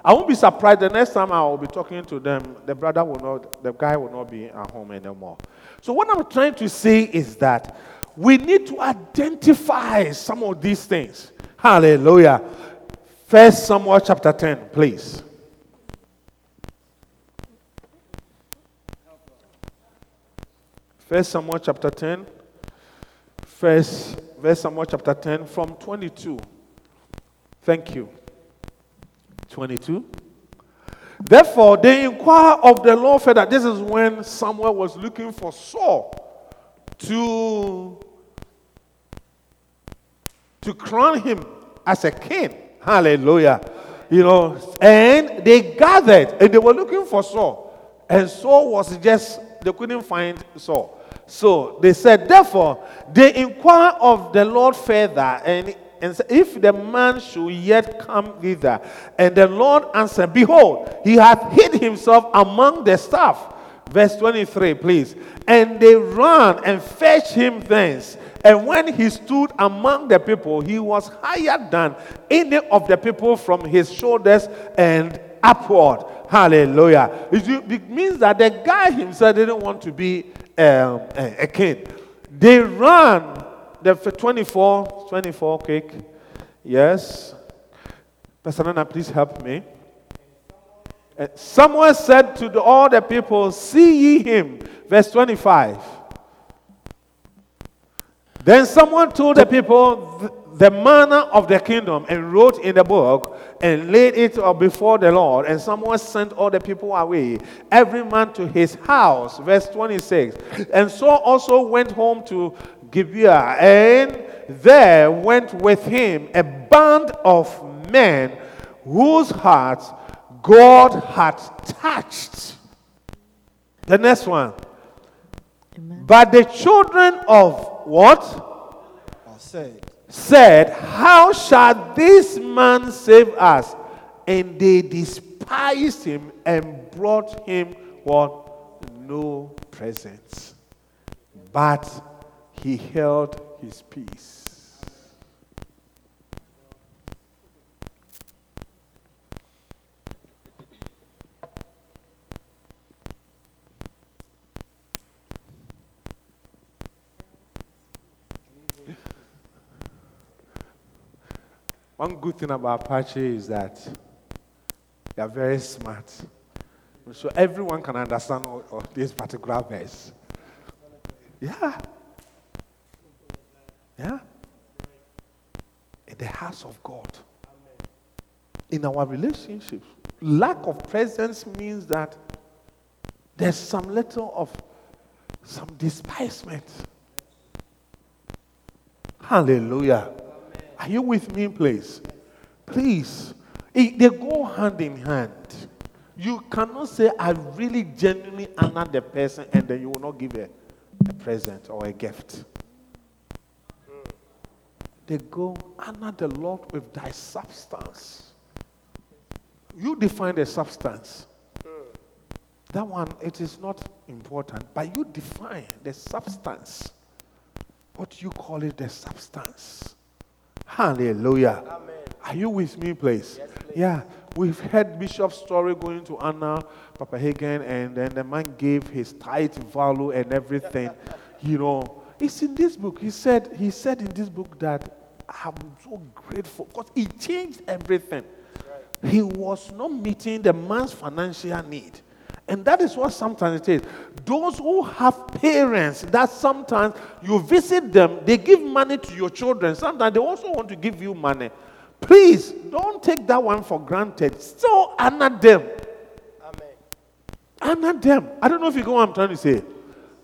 I won't be surprised the next time I will be talking to them, the brother will not, the guy will not be at home anymore. So, what I'm trying to say is that we need to identify some of these things. Hallelujah. First Samuel chapter 10, please. First Samuel chapter 10. First, First Samuel chapter 10 from 22. Thank you. 22. Therefore, they inquire of the Lord further. This is when Samuel was looking for Saul to, to crown him as a king. Hallelujah. You know, and they gathered and they were looking for Saul. And Saul was just, they couldn't find Saul. So they said, therefore, they inquire of the Lord further, and, and if the man should yet come thither. And the Lord answered, Behold, he hath hid himself among the staff. Verse 23, please. And they ran and fetched him thence. And when he stood among the people, he was higher than any of the people from his shoulders and upward. Hallelujah. It means that the guy himself didn't want to be um, a, king. They ran the 24, 24 cake. Yes. Pastor Nana, please help me. Uh, someone said to the, all the people, See ye him. Verse 25. Then someone told the people the manner of the kingdom and wrote in the book and laid it before the Lord. And someone sent all the people away, every man to his house. Verse 26. And Saul also went home to Gibeah, and there went with him a band of men whose hearts God had touched. The next one. Amen. But the children of what? Said. said, How shall this man save us? And they despised him and brought him what? No presents. But he held his peace. One good thing about Apache is that they are very smart. So everyone can understand all, all this particular verse. Yeah. Yeah. In the house of God. In our relationships. Lack of presence means that there's some little of some despisement. Hallelujah. Are you with me, please? Please. They go hand in hand. You cannot say, I really genuinely honor the person, and then you will not give a, a present or a gift. They go, honor the Lord with thy substance. You define the substance. That one, it is not important, but you define the substance. What you call it, the substance. Hallelujah. Amen. Are you with me, please? Yes, please? Yeah. We've heard Bishop's story going to Anna, Papa Hagin, and then the man gave his tithe value and everything. you know, it's in this book. He said, he said in this book that I'm so grateful because he changed everything. Right. He was not meeting the man's financial need. And that is what sometimes it is. Those who have parents that sometimes you visit them, they give money to your children. Sometimes they also want to give you money. Please don't take that one for granted. Still honor them. Amen. Honor them. I don't know if you know what I'm trying to say.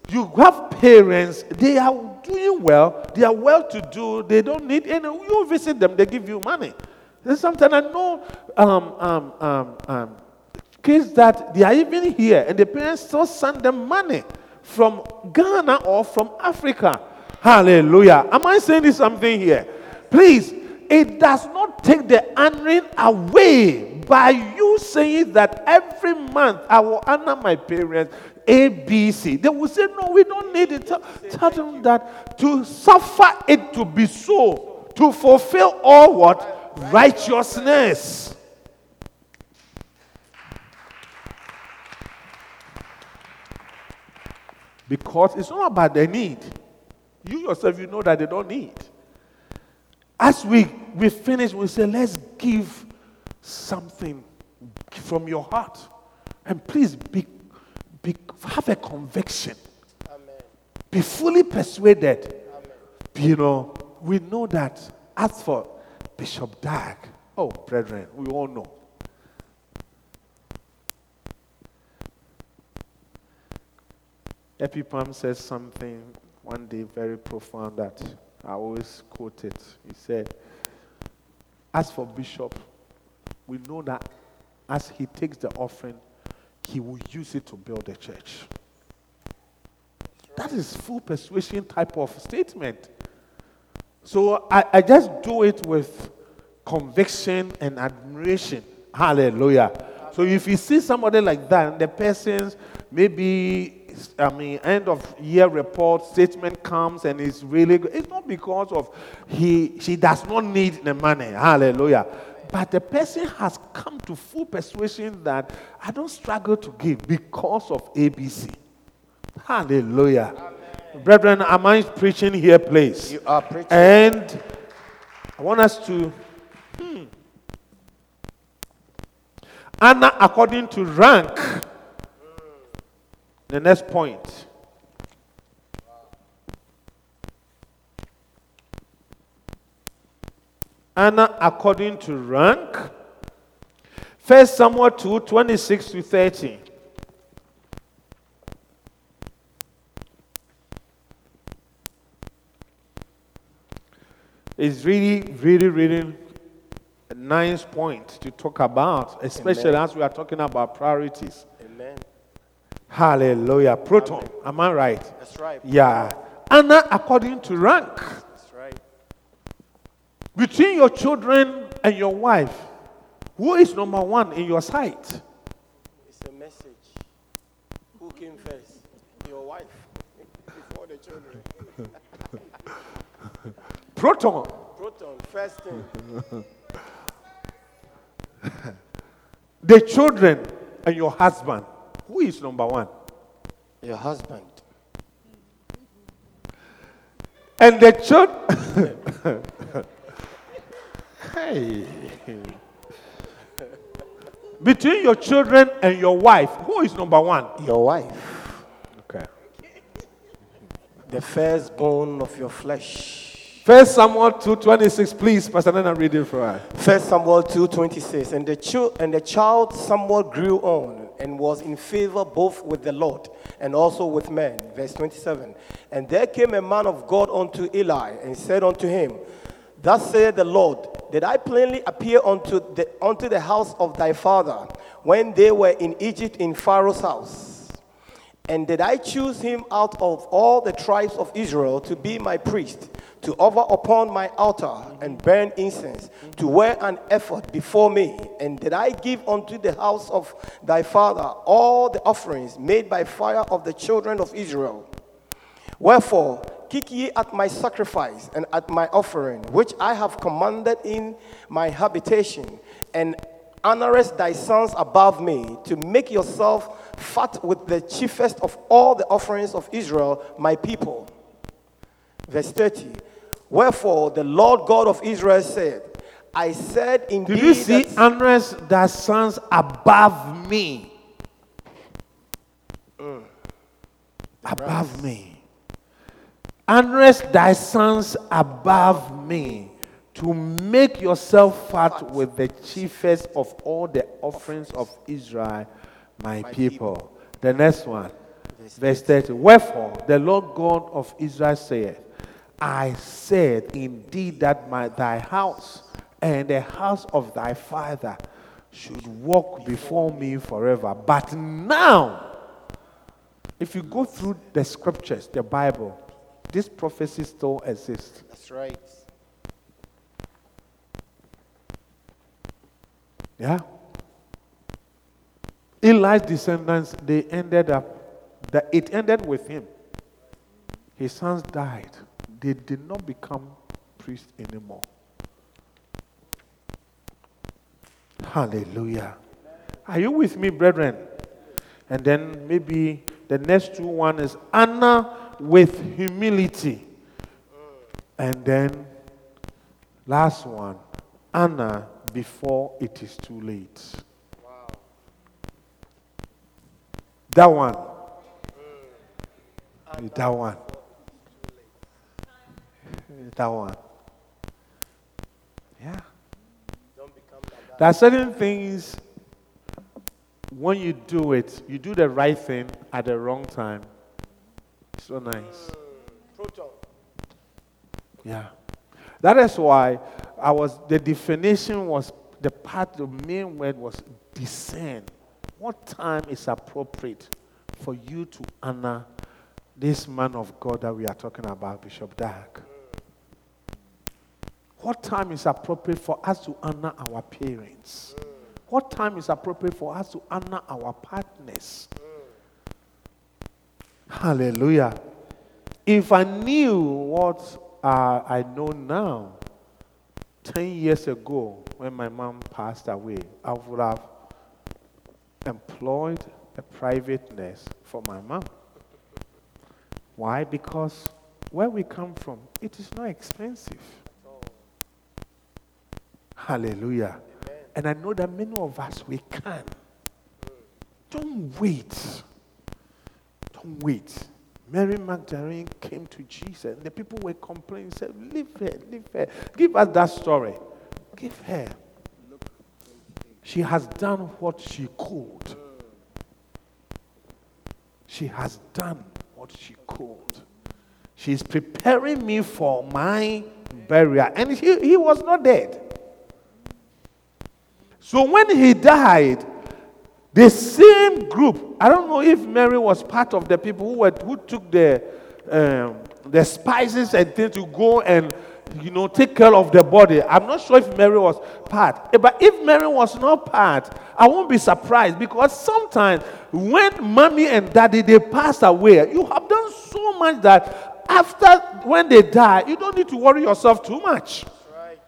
You have parents, they are doing well, they are well to do, they don't need any. You visit them, they give you money. Then sometimes I know um, um, um, kids that they are even here and the parents still send them money from Ghana or from Africa. Hallelujah. Am I saying something here? Please, it does not take the honoring away by you saying that every month I will honor my parents. A, B, C. They will say, No, we don't need it. Tell, tell them that to suffer it to be so, to fulfill all what? Righteousness. Because it's not about the need. You yourself, you know that they don't need. As we, we finish, we say, let's give something from your heart. And please be, be, have a conviction. Amen. Be fully persuaded. Amen. You know, we know that as for Bishop Dag, oh, brethren, we all know. Epipam says something one day very profound that I always quote it. He said, As for Bishop, we know that as he takes the offering, he will use it to build a church. That is full persuasion type of statement. So I, I just do it with conviction and admiration. Hallelujah. So if you see somebody like that, the person's maybe I mean, end of year report statement comes and it's really good. It's not because of he she does not need the money. Hallelujah. But the person has come to full persuasion that I don't struggle to give because of ABC. Hallelujah. Amen. Brethren, am I preaching here, please? You are preaching. And I want us to. Hmm. Anna, according to rank, the next point. Anna according to rank. First Samuel 2 26 to 30. It's really, really, really a nice point to talk about, especially Amen. as we are talking about priorities. Hallelujah. Proton. Amen. Am I right? That's right. Yeah. Anna according to rank. That's right. Between your children and your wife, who is number one in your sight? It's a message. Who came first? Your wife. Before the children. Proton. Proton, first thing. the children and your husband. Who is number one? Your husband. And the church. Hey. Between your children and your wife, who is number one? Your wife, Okay. the firstborn of your flesh. First Samuel 2:26, please, Pastor Nana, read it for us. First Samuel 2:26 and the chi- and the child Samuel grew on and was in favor both with the Lord and also with men. Verse 27 and there came a man of God unto Eli and said unto him thus saith the Lord did I plainly appear unto the unto the house of thy father when they were in Egypt in Pharaoh's house? And did I choose him out of all the tribes of Israel to be my priest, to offer upon my altar and burn incense, to wear an ephod before me? And did I give unto the house of thy father all the offerings made by fire of the children of Israel? Wherefore, kick ye at my sacrifice and at my offering, which I have commanded in my habitation, and honorest thy sons above me, to make yourself fat with the chiefest of all the offerings of Israel, my people. Verse 30. Wherefore the Lord God of Israel said, I said indeed. Did you see that- sons above me? Mm. Above me. Honors thy sons above me to make yourself fat with the chiefest of all the offerings of Israel, my, people. The next one, verse 30. Wherefore the Lord God of Israel saith, I said indeed that my thy house and the house of thy father should walk before me forever. But now, if you go through the scriptures, the Bible, this prophecy still exists. That's right. Yeah. Eli's descendants, they ended up, that it ended with him. His sons died. They did not become priests anymore. Hallelujah. Are you with me, brethren? And then maybe the next two one is Anna with humility. And then last one, Anna before it is too late. Wow. That one. That one. That one. Yeah. There are certain things when you do it, you do the right thing at the wrong time. So nice. Proton. Yeah. That is why I was the definition was the part the main word was discern. What time is appropriate for you to honor this man of God that we are talking about, Bishop Dag? What time is appropriate for us to honor our parents? What time is appropriate for us to honor our partners? Hallelujah. If I knew what uh, I know now, 10 years ago, when my mom passed away, I would have employed a private nurse for my mom. Why? Because where we come from, it is not expensive. Hallelujah. And I know that many of us, we can. Don't wait. Don't wait. Mary Magdalene came to Jesus, and the people were complaining, said, Leave her, leave her. Give us that story. Give her. She has done what she could. She has done what she could. She's preparing me for my burial. And he, he was not dead. So when he died, the same group, I don't know if Mary was part of the people who, were, who took the, um, the spices and things to go and you know take care of the body. I'm not sure if Mary was part. Eh, But if Mary was not part, I won't be surprised because sometimes when mommy and daddy they pass away, you have done so much that after when they die, you don't need to worry yourself too much.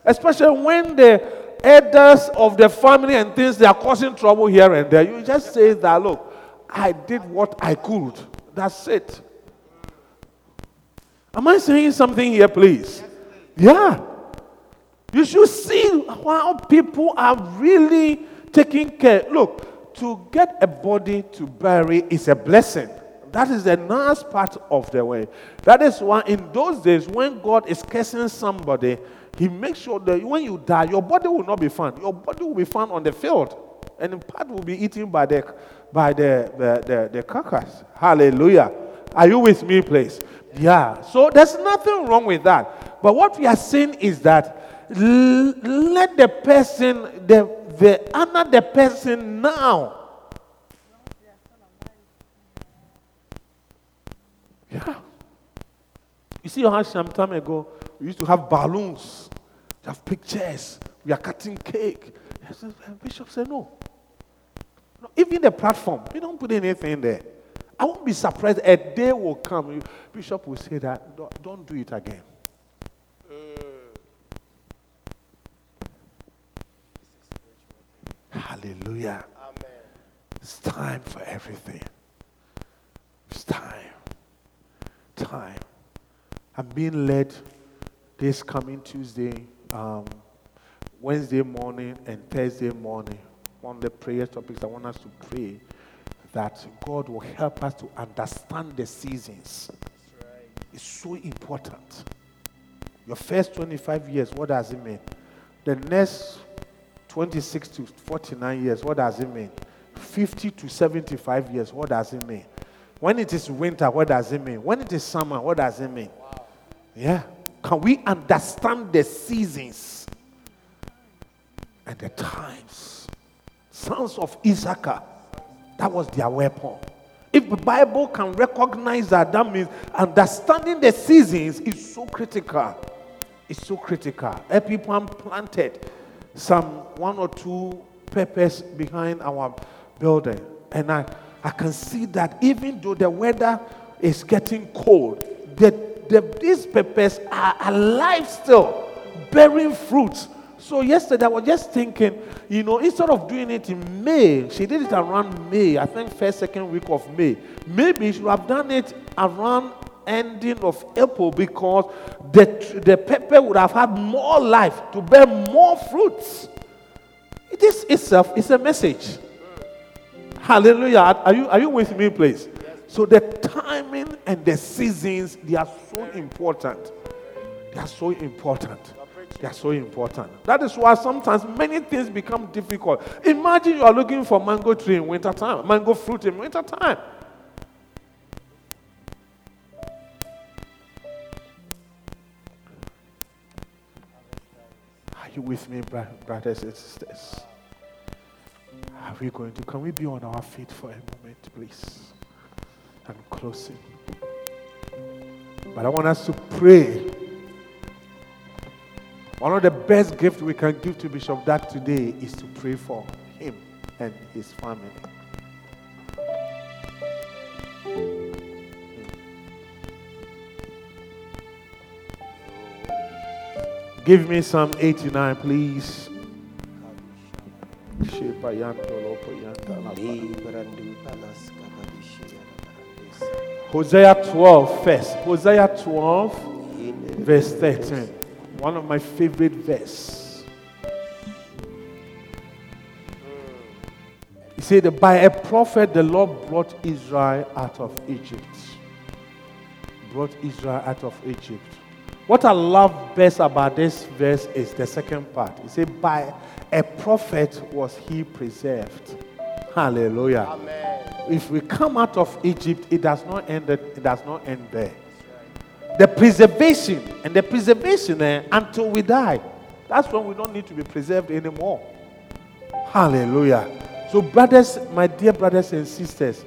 Especially when the elders of the family and things they are causing trouble here and there. You just say that, look, I did what I could. That's it. Am I saying something here, please? Yeah. You should see how people are really taking care. Look, to get a body to bury is a blessing. That is the nice part of the way. That is why in those days, when God is cursing somebody, He makes sure that when you die, your body will not be found. Your body will be found on the field, and part will be eaten by the by the the, the, the carcass. Hallelujah. Are you with me, please? Yeah. So there's nothing wrong with that. But what we are saying is that l- let the person the the honor the person now Yeah. You see how some time ago we used to have balloons, have pictures, we are cutting cake. Bishop said, no. no. Even the platform, we don't put anything there. I won't be surprised. A day will come. Bishop will say that, don't, don't do it again. Uh. Hallelujah. Amen. It's time for everything. It's time time. I'm being led this coming Tuesday, um, Wednesday morning, and Thursday morning. One of the prayer topics I want us to pray that God will help us to understand the seasons. Right. It's so important. Your first 25 years, what does it mean? The next 26 to 49 years, what does it mean? 50 to 75 years, what does it mean? When it is winter, what does it mean? When it is summer, what does it mean? Wow. Yeah. Can we understand the seasons and the times? Sons of Issachar, that was their weapon. If the Bible can recognize that, that means understanding the seasons is so critical. It's so critical. A people planted some one or two peppers behind our building, and I I can see that even though the weather is getting cold, the, the, these peppers are alive still, bearing fruits. So yesterday I was just thinking, you know, instead of doing it in May, she did it around May, I think first, second week of May. Maybe she would have done it around ending of April because the, the pepper would have had more life to bear more fruits. This itself is a message. Hallelujah. Are you, are you with me, please? So the timing and the seasons, they are so important. They are so important. They are so important. That is why sometimes many things become difficult. Imagine you are looking for mango tree in winter time, mango fruit in winter time. Are you with me, brothers and sisters? are we going to? Can we be on our feet for a moment, please? And closing. But I want us to pray. One of the best gifts we can give to Bishop Dag today is to pray for him and his family. Give me Psalm 89, please. Hosea 12, first. Hosea 12, verse 13. One of my favorite verse. He said, By a prophet, the Lord brought Israel out of Egypt. Brought Israel out of Egypt. What I love best about this verse is the second part. He said, By a prophet was he preserved. Hallelujah. Amen. If we come out of Egypt, it does not end, it does not end there. The preservation and the preservation eh, until we die. That's when we don't need to be preserved anymore. Hallelujah. So, brothers, my dear brothers and sisters,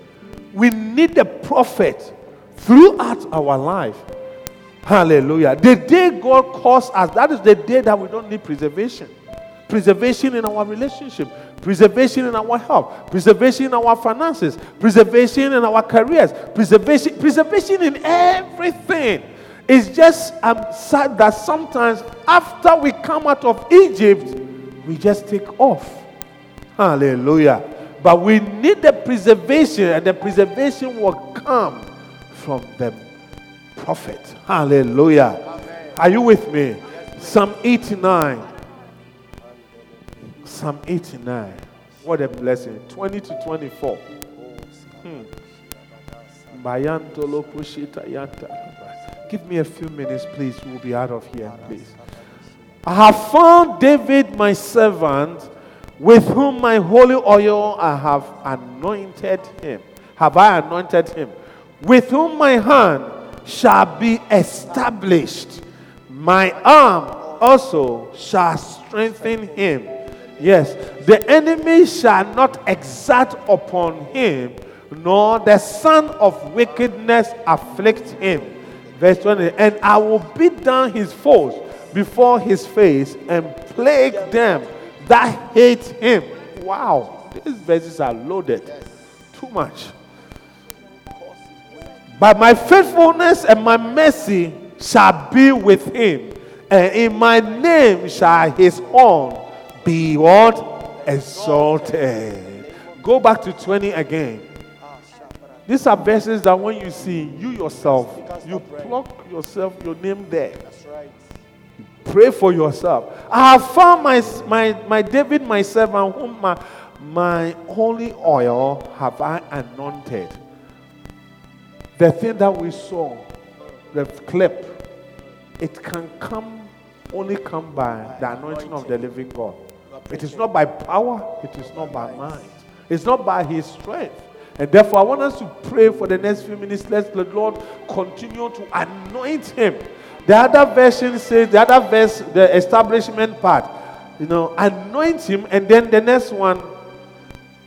we need the prophet throughout our life. Hallelujah. The day God calls us, that is the day that we don't need preservation preservation in our relationship, preservation in our health, preservation in our finances, preservation in our careers, preservation, preservation in everything. It's just um, sad that sometimes after we come out of Egypt, we just take off. Hallelujah. But we need the preservation, and the preservation will come from the prophet. Hallelujah. Amen. Are you with me? Yes. Psalm 89 Psalm 89. What a blessing. 20 to 24. Hmm. Give me a few minutes, please. We'll be out of here, please. I have found David, my servant, with whom my holy oil I have anointed him. Have I anointed him? With whom my hand shall be established. My arm also shall strengthen him. Yes, the enemy shall not exact upon him, nor the son of wickedness afflict him. Verse 20, and I will beat down his foes before his face and plague them that hate him. Wow, these verses are loaded. Too much. But my faithfulness and my mercy shall be with him, and in my name shall his horn be what? Exalted. Go back to 20 again. These are verses that when you see you yourself, you pluck yourself your name there. Pray for yourself. I have found my, my, my David, my servant, whom my, my holy oil have I anointed. The thing that we saw, the clip, it can come, only come by the anointing of the living God. It is not by power, it is not by mind, it's not by his strength. And therefore, I want us to pray for the next few minutes. Let the Lord continue to anoint him. The other version says, the other verse, the establishment part, you know, anoint him. And then the next one,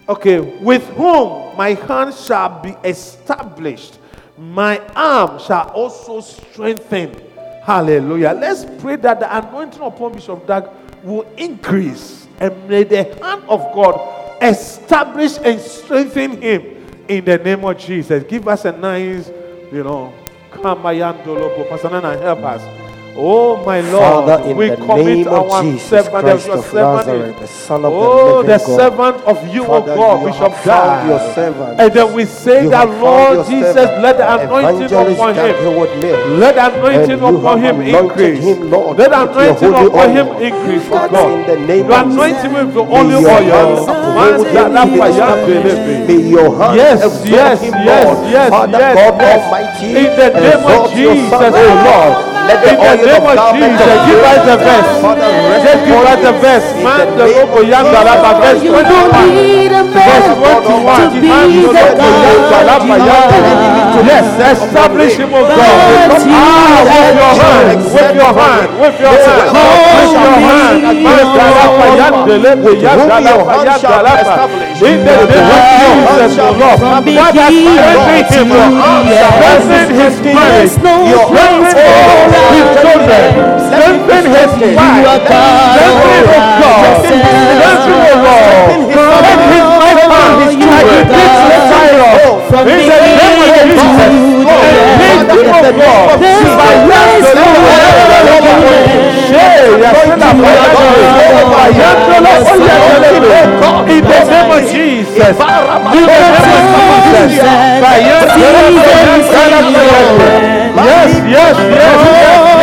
okay, with whom my hand shall be established, my arm shall also strengthen. Hallelujah. Let's pray that the anointing upon Bishop Dag will increase and may the hand of God establish and strengthen him in the name of Jesus. Give us a nice, you know, Pastor Nana, help us. Oh, my Lord, Father, in we the commit name of our Jesus servant, Christ of servant Nazareth, the Son of the oh, the God. servant of you, Father, oh God, Bishop found your God. servant. And then we say You that, Lord Jesus, servant, let the anointing upon him, let the anointing upon him increase. him, Lord, Let the anointing upon him increase, Father, God. in the name You anoint him with the only oil. uphold him to be established. May your hand Yes, yes, yes, yes, yes, God In the name of Jesus, oh Lord. Let the In the oil name of of garment Jesus, of give us the praise, verse. Father, rest Just give upon us the him. verse. In Man, the the name logo of yangalaba, Jesus verse Christ You of don't 21. need a Nazareth. Verse man Father God 21. to Almighty, Man, be the you the said logo you will God yangalaba, you cause the enemy to are. Yes, descend upon establish him. him, But God. it will not But you Ah, with that your shall hand, chose with extend your upon hand, him. with your No hand, weapon with formed your shall be hand. used Man, against him shall dalapa, prosper. yandelebe, With whom your yandalapa, hand shall be yandalapa. established. In the name of whom your hand Jesus, oh Lord. Father, beginning My strengthen him, Lord. the shall also ah, Strengthen his strengthen marriage. there's no Your hand, place Strengthen, his children. argument. let him be Strengthen his wife. are Let him Strengthen, all oh God. Strengthen oh his oh yourself. Lord. Strengthen his Strengthen family. his mighty Strengthen hand. his you Like are you children. Did to Strengthen God his Cyrus. home. from In the Strengthen name of him, beginning God. Jesus. to the Lord, And take Father, him, in the name of Jesus, place let for the Bayandolo, oil of. God, let argument. Shay, the yasela, anointing You of are God bayande. God fall over all him. by Bayandolo, Anointing, oyandelepe. oh God, yourself. In the name of. Jesus. In the name of Jesus. Mountains and Bayandolo, seasons in your yandalapa. Yes, hand. yes, yes, yes, yes, yes.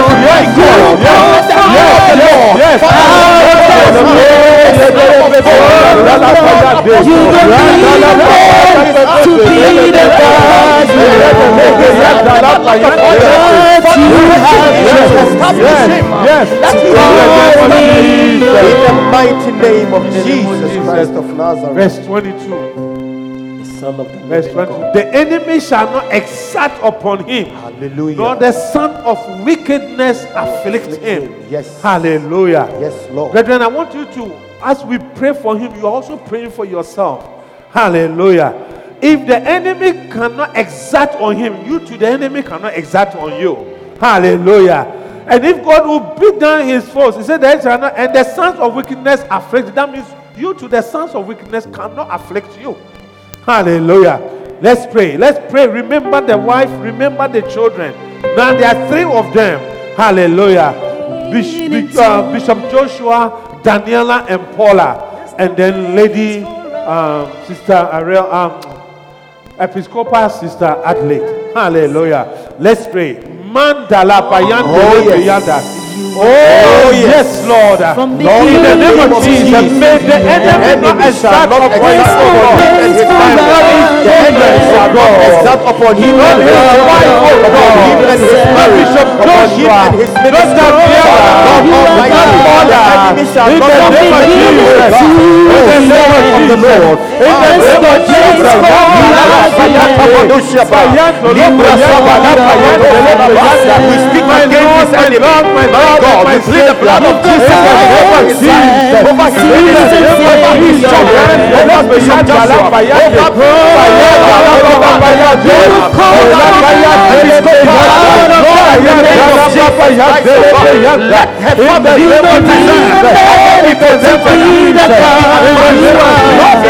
Yes, yes, You God. Yes, Let the hand yes, of the yes, Lord yes. fall upon his father's Yandelepe, hand. The staff of yandelepe, God yandalapa, fall yande. upon You his don't hand. need a Randalapa, Fall on man his yandelepe, to hand. be Let the the yandelepe. oil, God you let, may his hand never are. lack of oil. But Father, you Yes, strengthen have him, yes, establish yes, him. chosen yes. Let to his In the hand be name call of established. him Jesus. In the your mighty name of In the name of Jesus Jesus. Christ of Nazareth, Verse 22. The Son of the Verse living God. The enemy shall not exact upon him, Hallelujah. nor the son of wickedness afflict him. Yes. Hallelujah. Yes, Lord. Brethren, I want you to, as we pray for him, you're also praying for yourself. Hallelujah. If the enemy cannot exact on him, you to the enemy cannot exact on you. Hallelujah. And if God will beat down his foes, he said that shall not, and the sons of wickedness afflict. That means you to the sons of wickedness cannot afflict you. Hallelujah. Let's pray. Let's pray. Remember the wife, remember the children. Now there are three of them. Hallelujah. Bishop, uh, Bishop Joshua, Daniela, and Paula. And then Lady um, Sister Ariel, um, Episcopal Sister Adelaide. Hallelujah. Let's pray. Mandala Oh, yes. Payanda Oh, oh yes, Lord. From Lord, in the name of Jesus, may the enemy not exact upon you, Lord. Oh, and his family. The enemy shall not exact upon him and his wife, upon him and his marriage, upon him and his ministry. God Almighty, the enemy shall In not the have name of any Jesus. In the name of the Lord. In the name of Jesus. We speak against this enemy. My God, we plead the blood of Jesus over his life, over his ministry, over his children, over Bishop Joshua,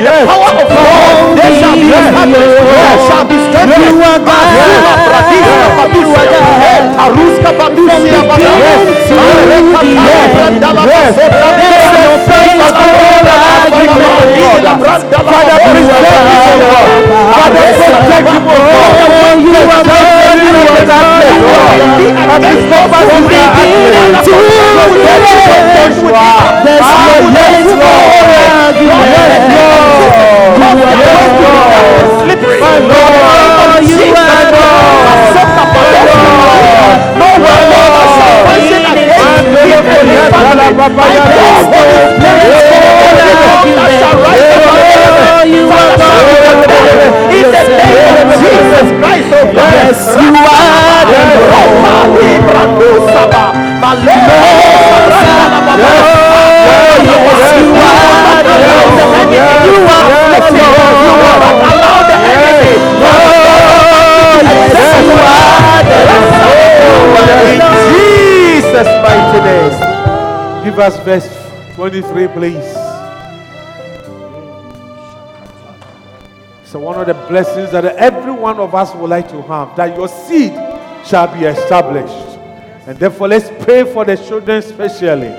by the power of God, they shall be established, they shall be strengthened. Masuma Bradisa Babusia, Taruska Babusia Babusia, Mareka Brandala Basota, Father, preserve him, O Lord. Father, protect him, O Lord. You are God, you are God, Lord. And his numbers will be given to you. There's no yes, Lord. Yes, Lord. You are Lord. My Lord, you are Lord. No Lord. In the name of Christ. Yes, you are the Lord. Yes, you are Lord. You are Lord. You are not allowed the enemy. Lord, yes, you are the Lord. In Jesus' mighty name. Give us verse 23, please. So, one of the blessings that every one of us would like to have that your seed shall be established. And therefore, let's pray for the children, especially.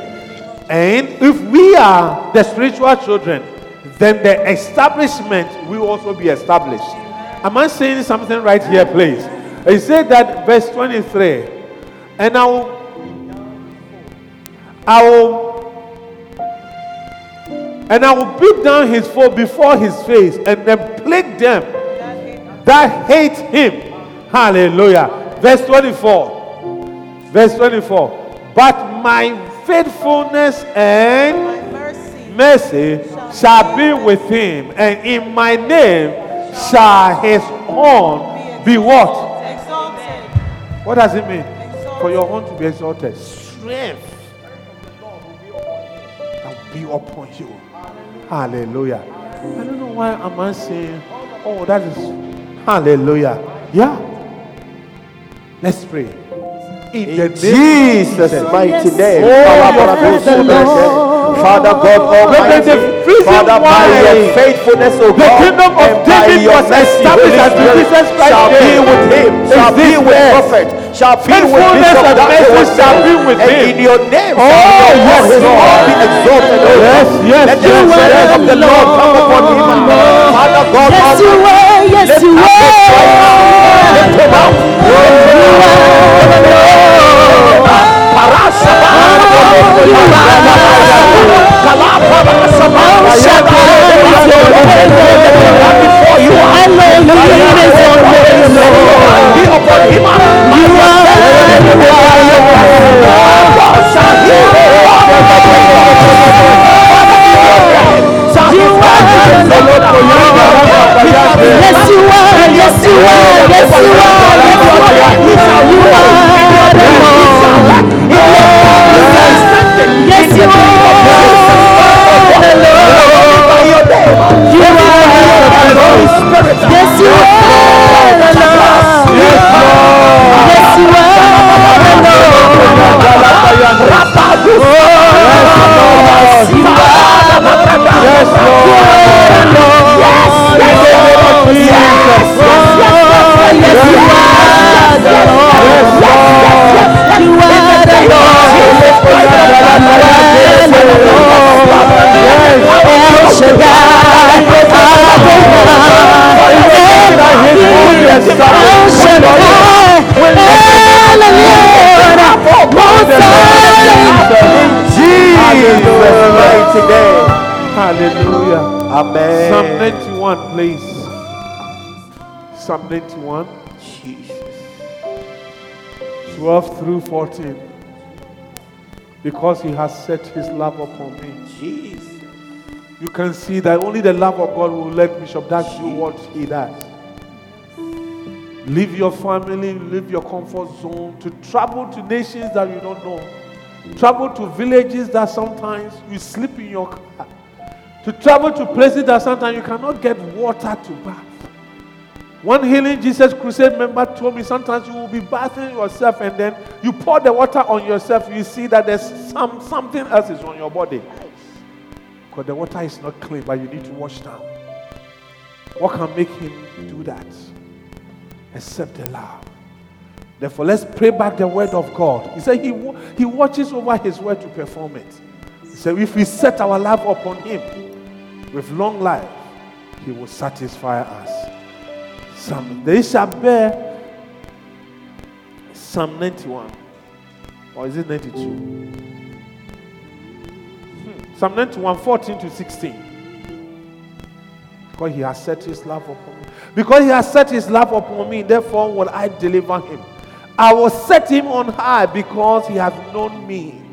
And if we are the spiritual children, then the establishment will also be established. Am I saying something right here, please? He said that, verse 23, and I will, I will and I will beat down his foe before his face and then plague them that hate him. Hallelujah. Verse 24. Verse 24. But my faithfulness and mercy shall be with him, and in my name shall his horn be what? What does it mean? For your horn to be exalted. Strength will be upon you. Hallelujah. I don't know why am I saying, oh, that is hallelujah. Yeah. Let's pray. In, the In Jesus' mighty name. Oh, Father, your faithfulness. Father God Almighty, Father, by your faithfulness, O the God, kingdom of and by David your was established as Jesus Christ shall be with him, shall be with prophet, shall be with Bishop and that shall be with and him. in your name Oh, shall yes, his Lord. Be exalted, Yes, yes, Let the yes, presence yes. of the Lord come upon him. Father God Yes, you are. Yes, you up his right now. Lift him up. Lift him up. Yes, you are. Yes, you are. Yes, you are. Yes, you are. Yes, Lord. You are the Lord. El Shaddai, Adonai, El Shaddai, Hallelujah, most Hallelujah. Psalm 91. Jesus. 12 through 14. Because he has set his love upon me. Jesus. You can see that only the love of God will let Bishop Dag do what he does. Leave your family, leave your comfort zone to travel to nations that you don't know. Travel to villages that sometimes you sleep in your car. To travel to places that sometimes you cannot get water to bath. One healing Jesus crusade member told me sometimes you will be bathing yourself and then you pour the water on yourself. You see that there's some something else is on your body. Because the water is not clean, but you need to wash down. What can make him do that? Except the love. Therefore, let's pray back the word of God. He said he, he watches over his word to perform it. He said, if we set our love upon him with long life, he will satisfy us. Psalm, they shall bear Psalm 91. Or is it 92? Hmm. Psalm 91, 14 to 16. Because he has set his love upon me. Because he has set his love upon me, therefore will I deliver him. I will set him on high because he has known me.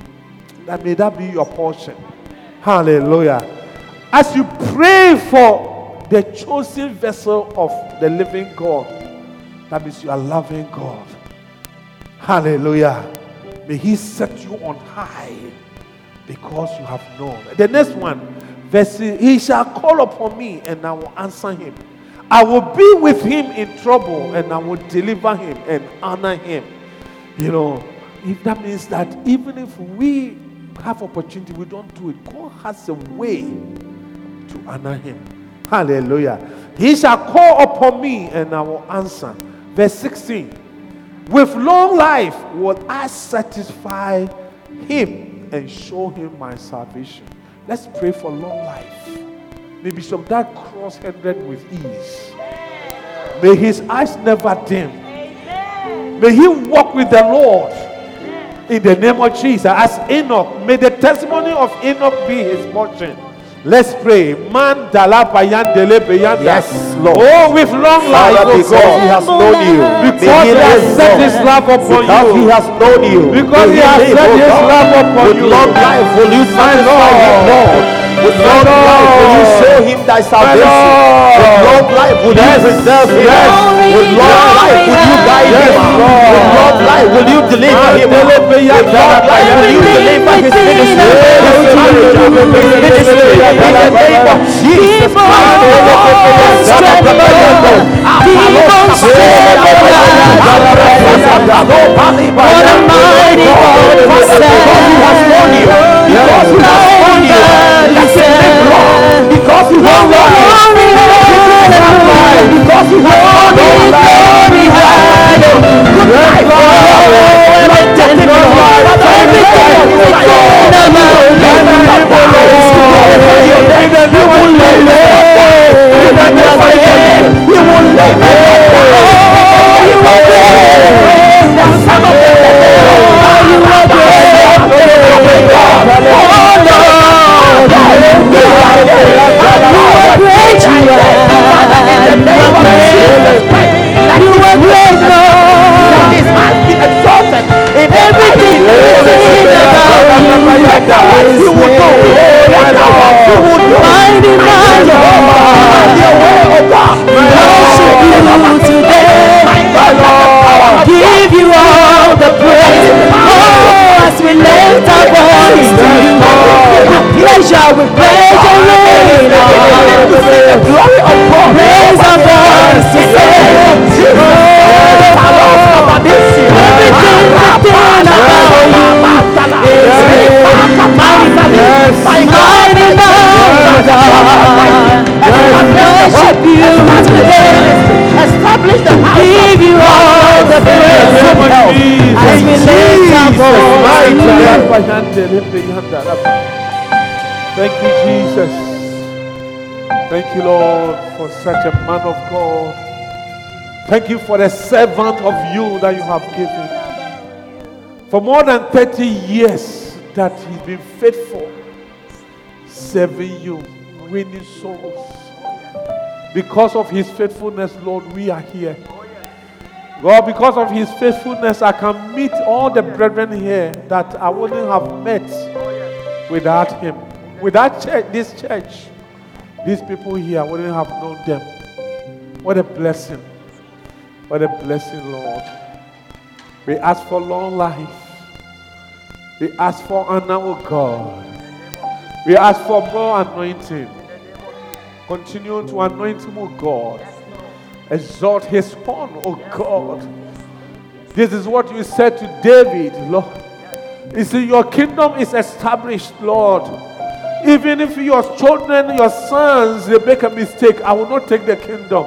That may that be your portion. Hallelujah. As you pray for the chosen vessel of the living God. That means you are loving God. Hallelujah. May He set you on high because you have known. The next one, verse He shall call upon me and I will answer him. I will be with him in trouble and I will deliver him and honor him. You know, if that means that even if we have opportunity, we don't do it, God has a way to honor him. Hallelujah. He shall call upon me and I will answer. Verse 16. With long life will I satisfy him and show him my salvation. Let's pray for long life. May Bishop Dag cross 100 with ease. May his eyes never dim. May he walk with the Lord in the name of Jesus. As Enoch, may the testimony of Enoch be his portion. Let's pray. Man Yes, Lord. Oh, with long life, Father, oh because God. He has known you. Because He has set His love upon because you. He has known you. Because He has set His love upon With you. long life will you satisfy Him, Lord. With long life will you show Him thy salvation. With long life will you preserve Him. Yes. With long life will you guide Yes, Him. Lord. With long life will you deliver Him. With long life will you deliver His ministry. His marriage. His ministry. In the name of Jesus What a mighty God has known you. Because he has known you. That's a Lord. Because he has known you. Because he has known you. Good life. Not getting your life. Everything You will live. You will live. You will live. The You in everything about you. You will do. You will do. Give you all the praise. Oh, we lift our voice to you. Pleasure with pleasure reign on. The glory of God. Raise our voice to say. Everything, everything about you is. Mighty God. Worship you today. Establish the house. Give you all the praise. As we lift our voice to you. Thank you, Jesus. Thank you, Lord, for such a man of God. Thank you for the servant of you that you have given. For more than 30 years that he's been faithful serving you. winning souls. Because of his faithfulness, Lord, we are here. God, because of his faithfulness, I can meet all the brethren here that I wouldn't have met without him. Without church, this church, these people here, I wouldn't have known them. What a blessing. What a blessing, Lord. We ask for long life. We ask for honor, oh God. We ask for more anointing. Continue to anoint him, God. Exalt his horn, oh God. This is what you said to David, Lord. You see, your kingdom is established, Lord. Even if your children, your sons, they make a mistake, I will not take the kingdom.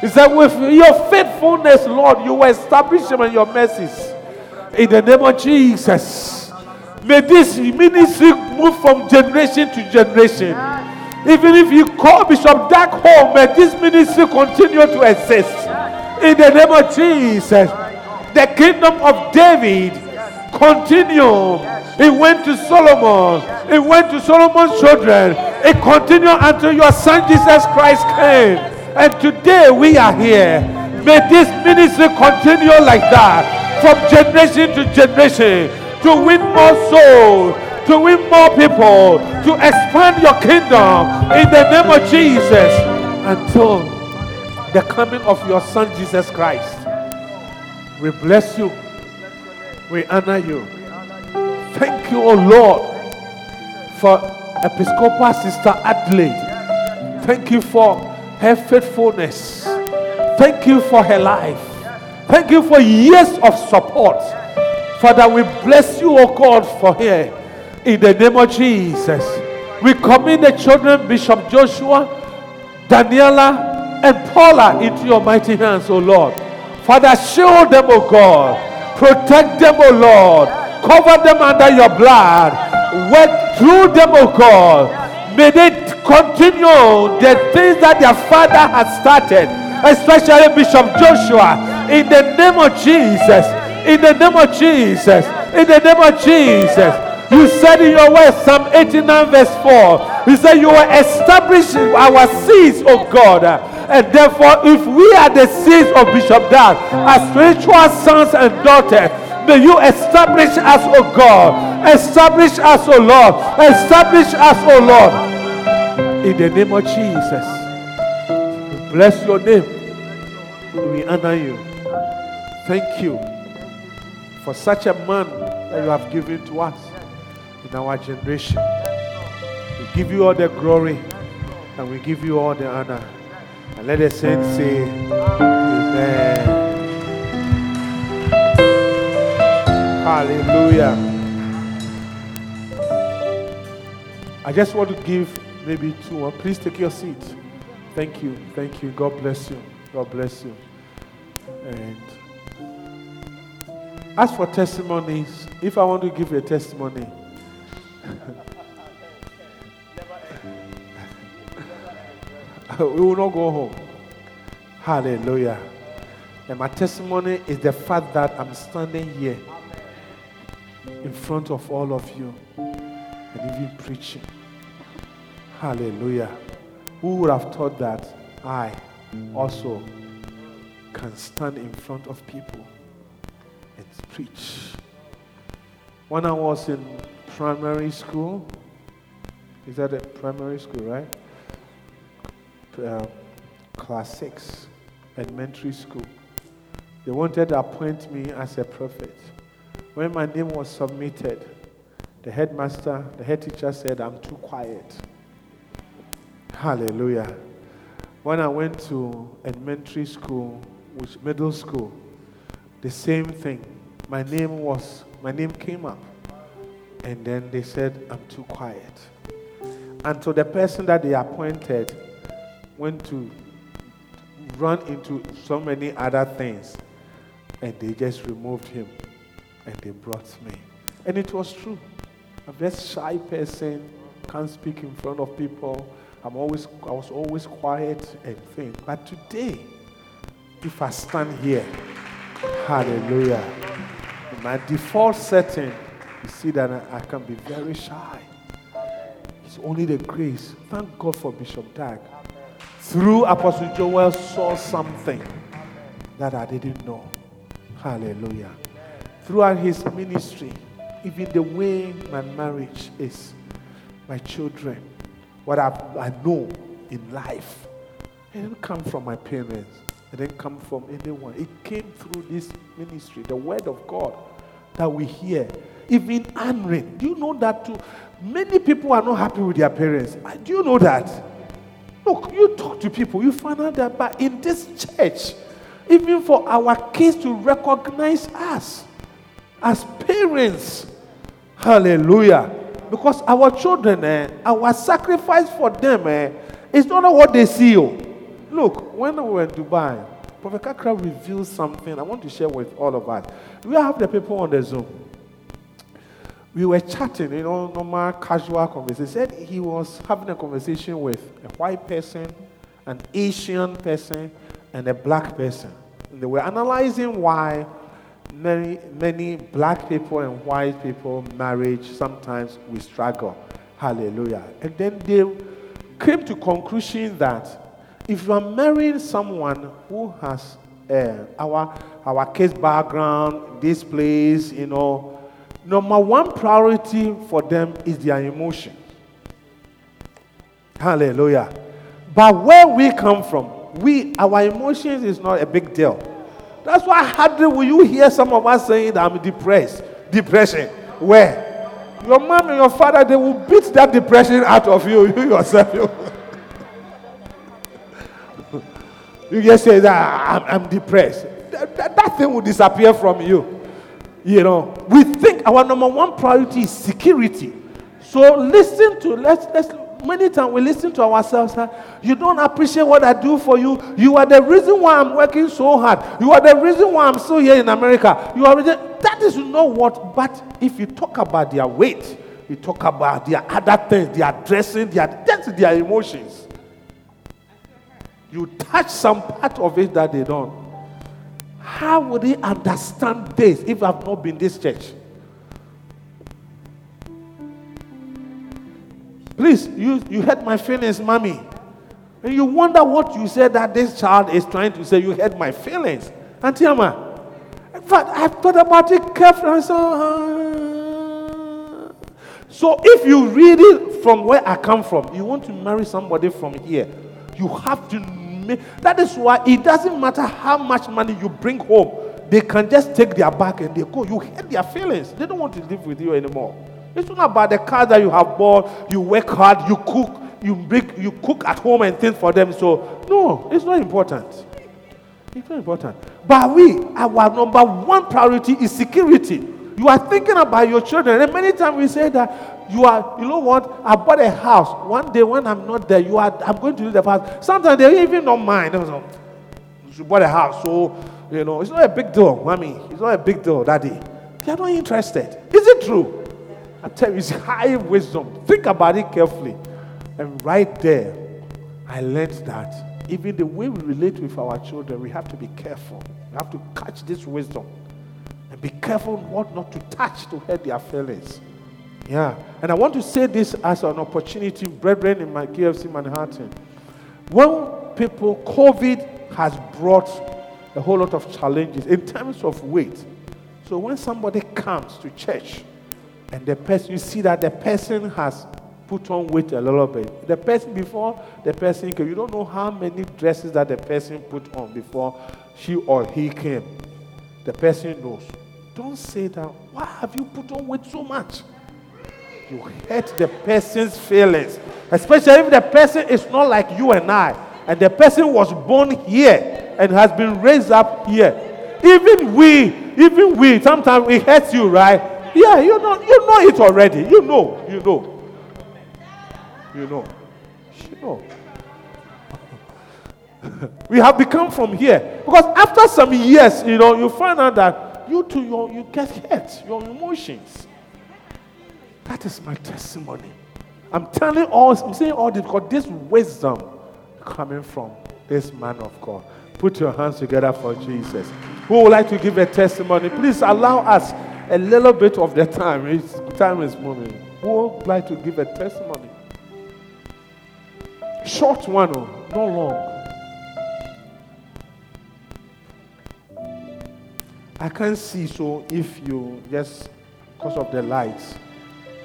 He said, with your faithfulness, Lord, you will establish them and your mercies. In the name of Jesus. May this ministry move from generation to generation. Even if you call Bishop Dag home, may this ministry continue to exist. In the name of Jesus. The kingdom of David continue. It went to Solomon. It went to Solomon's children. It continued until your son Jesus Christ came. And today we are here. May this ministry continue like that from generation to generation to win more souls to win more people, to expand your kingdom in the name of Jesus until the coming of your Son Jesus Christ. We bless you. We honor you. Thank you, O oh Lord, for Episcopal Sister Adelaide. Thank you for her faithfulness. Thank you for her life. Thank you for years of support. Father, we bless you, O oh God, for her. In the name of Jesus, we commit the children, Bishop Joshua, Daniela, and Paula into your mighty hands, O Lord. Father, shield them, O God. Protect them, O Lord. Cover them under your blood. Work through them, O God. May they continue the things that their father has started, especially Bishop Joshua. In the name of Jesus. In the name of Jesus. In the name of Jesus. You said in your word, Psalm 89, verse 4, you said you were establishing our seeds, oh God. And therefore, if we are the seeds of Bishop Dag, as spiritual sons and daughters, may you establish us, oh God. Establish us, oh Lord. Establish us, oh Lord. In the name of Jesus. Bless your name. We honor you. Thank you for such a man that you have given to us in our generation. We give you all the glory and we give you all the honor. And let the saints say, Amen. Hallelujah. I just want to give maybe two more. Please take your seat. Thank you. Thank you. God bless you. God bless you. And as for testimonies, if I want to give a testimony, we will not go home. Hallelujah. And my testimony is the fact that I'm standing here in front of all of you and even preaching. Hallelujah. Who would have thought that I also can stand in front of people and preach? When I was in primary school. Is that a primary school, right? Uh, class 6, elementary school. They wanted to appoint me as a prophet. When my name was submitted, the headmaster, the head teacher said, I'm too quiet. Hallelujah. When I went to elementary school, which middle school, the same thing. My name was, my name came up. And then they said, I'm too quiet. And so the person that they appointed went to run into so many other things. And they just removed him. And they brought me. And it was true. I'm a very shy person, can't speak in front of people. I'm always, I was always quiet and thing. But today, if I stand here, hallelujah, my default setting you see that I, can be very shy. It's only the grace. Thank God for Bishop Dag. Through Apostle Joel saw something that I didn't know. Hallelujah. Throughout his ministry, even the way my marriage is, my children, what I, I know in life, it didn't come from my parents. It didn't come from anyone. It came through this ministry, the word of God that we hear. Even Anne, do you know that too? Many people are not happy with their parents. Do you know that? Look, you talk to people, you find out that but in this church, even for our kids to recognize us as parents, hallelujah. Because our children, eh, our sacrifice for them eh, is not what they see. Oh. Look, when we were in Dubai, Prophet Kakra revealed something I want to share with all of us. We have the people on the Zoom. We were chatting, you know, normal casual conversation. He said he was having a conversation with a white person, an Asian person, and a black person. And they were analyzing why many, many black people and white people marriage sometimes we struggle. Hallelujah. And then they came to conclusion that if you are marrying someone who has uh, our our case background, this place, you know, number one priority for them is their emotion. Hallelujah. But where we come from, we our emotions is not a big deal. That's why hardly will you hear some of us saying that I'm depressed. Depression. Where? Your mom and your father, they will beat that depression out of you, you yourself. You. Just say that I'm, I'm depressed. That, that, that, thing will disappear from you. You know, we think our number one priority is security. So listen to let's let's many times we listen to ourselves. Huh? You don't appreciate what I do for you. You are the reason why I'm working so hard. You are the reason why I'm still here in America. You are that is not what. But if you talk about their weight, you talk about their other things, their dressing, their that's their emotions you touch some part of it that they don't. How would he understand this if I've not been this church? Please, you, you hurt my feelings, mommy. And you wonder what you said that this child is trying to say. You hurt my feelings. Auntie Amma. In fact, I've thought about it carefully. So, uh, so if you read it from where I come from, you want to marry somebody from here, you have to that is why it doesn't matter how much money you bring home, they can just take their bag and they go. You hurt their feelings. They don't want to live with you anymore. It's not about the car that you have bought, you work hard, you cook, you bring, you cook at home and things for them. So, no, it's not important. It's not important. But we, our number one priority is security. You are thinking about your children. And many times we say that you are, you know what? I bought a house. One day when I'm not there, you are, I'm going to do the house. Sometimes they even don't mind. Oh, you bought a house, so you know, it's not a big deal, mommy. It's not a big deal, daddy. They are not interested. Is it true? I tell you, it's high wisdom. Think about it carefully. And right there, I learned that even the way we relate with our children, we have to be careful. We have to catch this wisdom and be careful what not to touch to hurt their feelings. Yeah. And I want to say this as an opportunity, brethren, in my KFC Manhattan. When people, COVID has brought a whole lot of challenges in terms of weight. So when somebody comes to church and the person, you see that the person has put on weight a little bit. The person before the person came, you don't know how many dresses that the person put on before she or he came. The person knows. Don't say that. Why have you put on weight so much? you hurt the person's feelings, especially if the person is not like you and I, and the person was born here and has been raised up here. Even we, even we, sometimes it hurts you, right? Yeah, you know, you know it already. You know, you know, you know, you know. we have become from here because after some years, you know, you find out that you too, you, you get hurt, your emotions. That is my testimony. I'm telling all, I'm saying all this because this wisdom coming from this man of God. Put your hands together for Jesus. Who would like to give a testimony? Please allow us a little bit of the time. It's, time is moving. Who would like to give a testimony? Short one, oh, not long. I can't see, so if you just, because of the lights,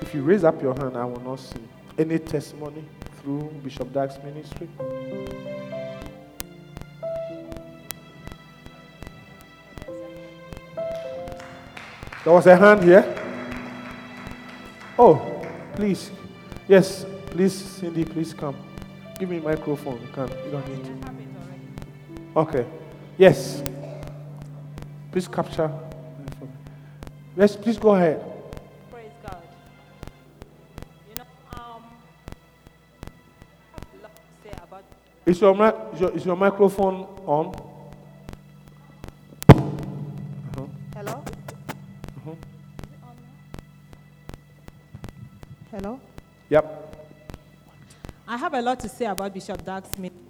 if you raise up your hand, I will not see. Any testimony through Bishop Dag's ministry? There was a hand here. Oh, please. Yes, please, Cindy, please come. Give me microphone. You can. You don't need to. Okay. Yes. Please capture. Yes, please go ahead. Praise God. You know, um, I have a lot to say about Is your, mic- is your, is your microphone on? Hello? Uh huh. Hello? Yep. I have a lot to say about Bishop Dag Smith.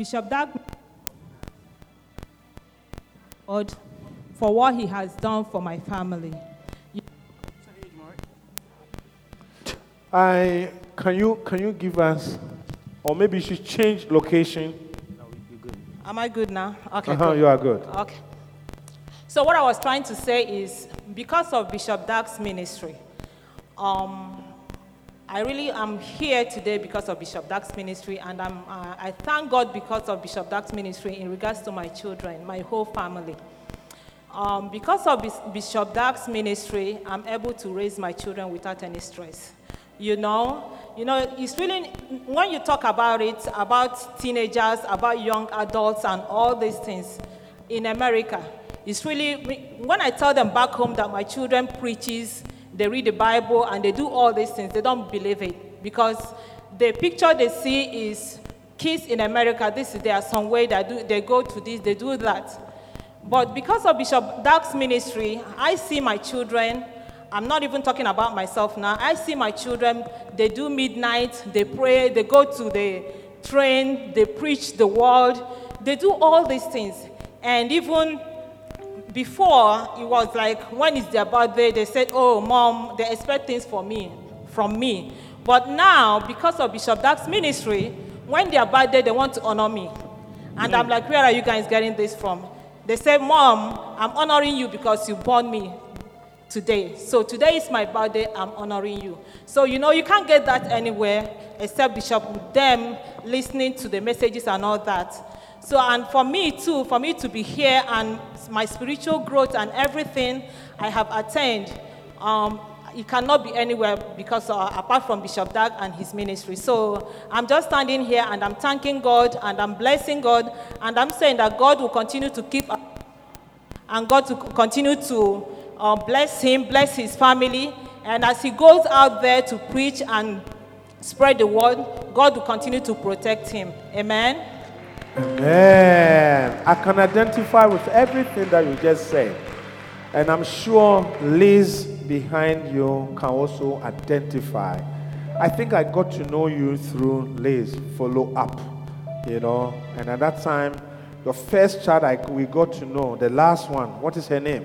Bishop Dag Lord, for what he has done for my family. I can you can you give us, or maybe you should change location. Am I good now? Okay. Uh-huh, good. you are good. Okay. So what I was trying to say is because of Bishop Dag's ministry, um, I really am here today because of Bishop Dag's ministry, and uh, I thank God because of Bishop Dag's ministry in regards to my children, my whole family. Um, because of Bis- Bishop Dag's ministry, I'm able to raise my children without any stress. You know, you know, it's really when you talk about it, about teenagers, about young adults, and all these things in America. It's really when I tell them back home that my children preaches, they read the Bible, and they do all these things, they don't believe it because the picture they see is kids in America. This is there are some way that do, they go to this, they do that. But because of Bishop Dag's ministry, I see my children. I'm not even talking about myself now. I see my children, they do midnight, they pray, they go to the train, they preach the word, they do all these things. And even before, it was like when it's their birthday, they said, Oh, mom, they expect things for me, from me. But now, because of Bishop Dag's ministry, when their birthday, they want to honor me. And I'm hmm. like, Where are you guys getting this from? They say, Mom, I'm honoring you because you born me today. So today is my birthday, I'm honoring you. So, you know, you can't get that anywhere except Bishop with them listening to the messages and all that. So, and for me too, for me to be here and my spiritual growth and everything I have attained, um, it cannot be anywhere because uh, apart from Bishop Dag and his ministry. So I'm just standing here and I'm thanking God and I'm blessing God and I'm saying that God will continue to keep and God to continue to uh, bless him, bless his family, and as he goes out there to preach and spread the word, God will continue to protect him. Amen. Amen. I can identify with everything that you just said. And I'm sure Liz behind you can also identify. I think I got to know you through Liz, follow up, you know. And at that time, the first child I, we got to know, the last one, what is her name?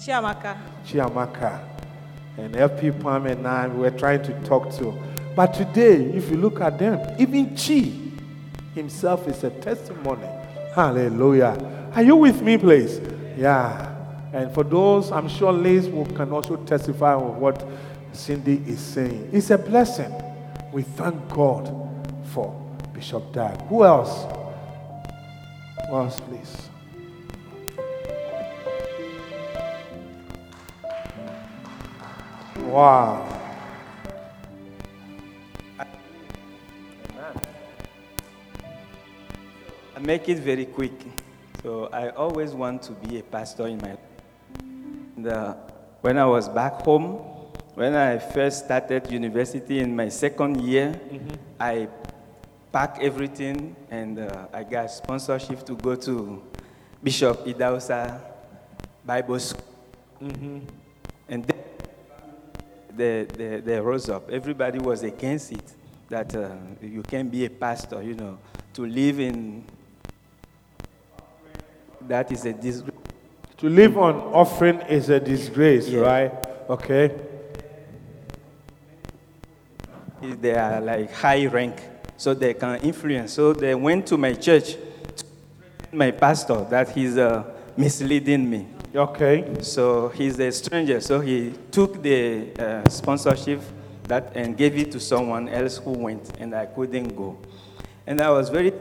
Chiamaka. Chiamaka. And LP Palm and I we were trying to talk to. But today, if you look at them, even Chi himself is a testimony. Hallelujah. Are you with me, please? Yeah. And for those, I'm sure Liz can also testify of what Cindy is saying. It's a blessing. We thank God for Bishop Dag. Who else? Who else, please? Wow. Make it very quick. So I always want to be a pastor in my the, when I was back home, when I first started university in my second year, I packed everything and uh, I got sponsorship to go to Bishop Idahosa Bible School. And then they, they, they rose up. Everybody was against it, that uh, you can be a pastor, you know, to live in that is a disgrace. To live on offering is a disgrace, Yeah. right? Okay. They are like high rank, so they can influence. So they went to my church, to my pastor, that he's uh, misleading me. Okay. So he's a stranger. So he took the uh, sponsorship that and gave it to someone else who went, and I couldn't go. And I was very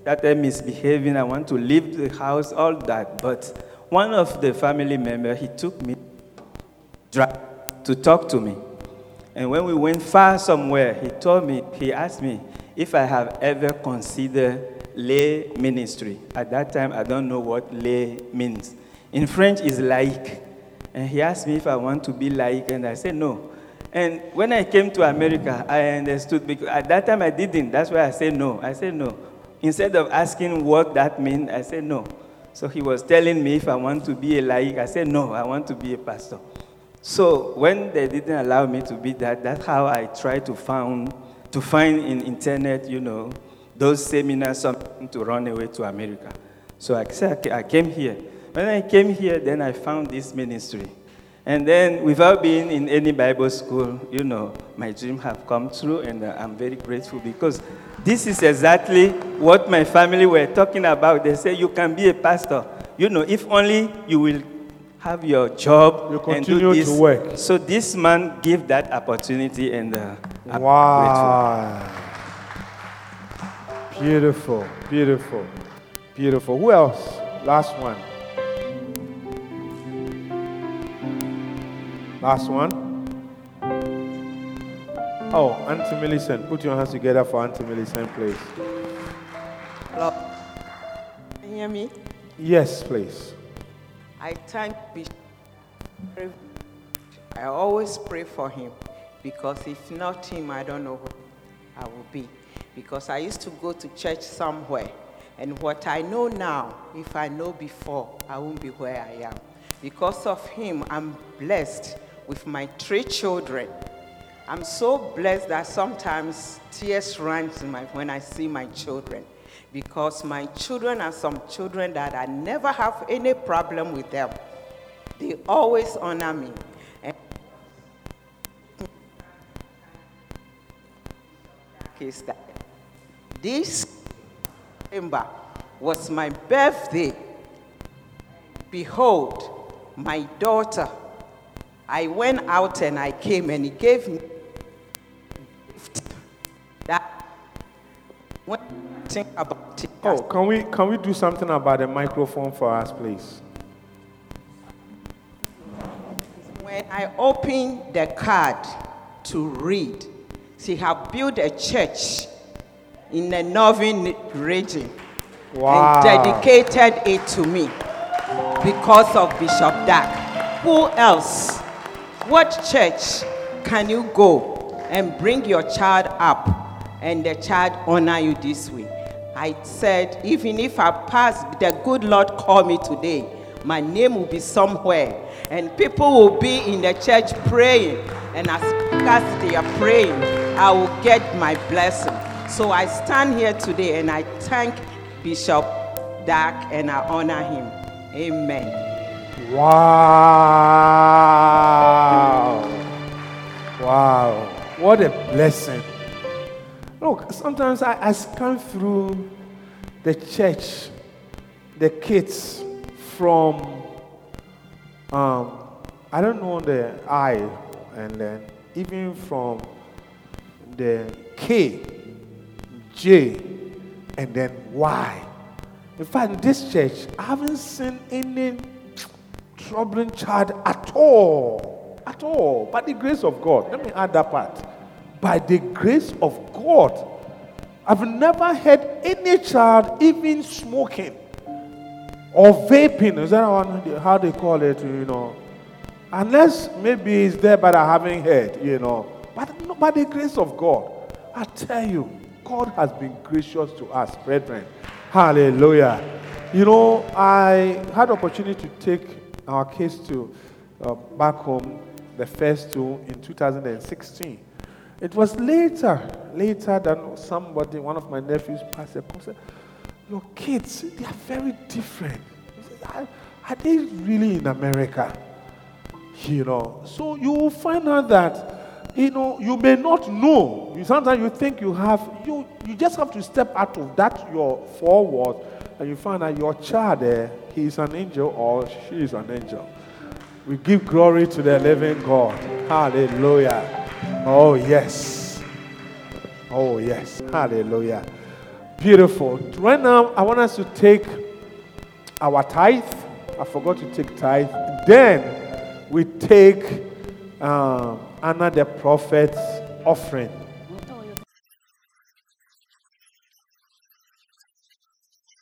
started misbehaving. I want to leave the house, all that. But one of the family members, he took me to talk to me. And when we went far somewhere, he told me, he asked me if I have ever considered lay ministry. At that time, I don't know what lay means. In French, it's like. And he asked me if I want to be like, and I said no. And when I came to America, I understood because at that time I didn't. That's why I said no. I said no. Instead of asking what that means, I said no. So he was telling me if I want to be a laïque. I said no, I want to be a pastor. So when they didn't allow me to be that, that's how I tried to find to find in internet, you know, those seminars something to run away to America. So I said I came here. When I came here, then I found this ministry. And then, without being in any Bible school, you know, my dream have come true, and uh, I'm very grateful because this is exactly what my family were talking about. They say you can be a pastor, you know, if only you will have your job You and do continue to work. So this man gave that opportunity, and uh, I'm Wow. Beautiful, beautiful, beautiful. Who else? Last one. Last one. Oh, Auntie Millicent. Put your hands together for Auntie Millicent, please. Hello. Can you hear me? Yes, please. I thank Bishop. I always pray for him because if not him, I don't know who I will be. Because I used to go to church somewhere, and what I know now, if I know before, I won't be where I am. Because of him, I'm blessed with my three children. I'm so blessed that sometimes tears run my, when I see my children. Because my children are some children that I never have any problem with them. They always honor me. And this September was my birthday. Behold, my daughter. I went out and I came and he gave me gift that when I think about it, Oh, can we can we do something about the microphone for us, please? When I opened the card to read, she had built a church in the northern region Wow. and dedicated it to me because of Bishop Dag. Who else? What church can you go and bring your child up and the child honor you this way? I said, even if I pass, the good Lord call me today, my name will be somewhere and people will be in the church praying. And as, as they are praying, I will get my blessing. So I stand here today and I thank Bishop Dag and I honor him. Amen. Wow. Wow. What a blessing. Look, sometimes I, I scan through the church, the kids from, um, I don't know the I, and then even from the K, J, and then Y. In fact, in this church, I haven't seen any troubling child at all. At all. By the grace of God. Let me add that part. By the grace of God. I've never heard any child even smoking or vaping. Is that how they call it? You know. Unless maybe it's there, but I haven't heard, you know. But by the grace of God, I tell you, God has been gracious to us, brethren. Hallelujah. You know, I had opportunity to take our kids to uh, back home, the first two in 2016. It was later, later than somebody, one of my nephews, passed Paul, said, Your kids, they are very different. I, are they really in America? You know, so you will find out that, you know, you may not know. You, sometimes you think you have, you, you just have to step out of that, your forward, and you find out your child there, he is an angel or she is an angel. We give glory to the living God. Hallelujah. Oh, yes. Oh, yes. Hallelujah. Beautiful. Right now, I want us to take our tithe. I forgot to take tithe. Then we take um, Anna the prophet's offering.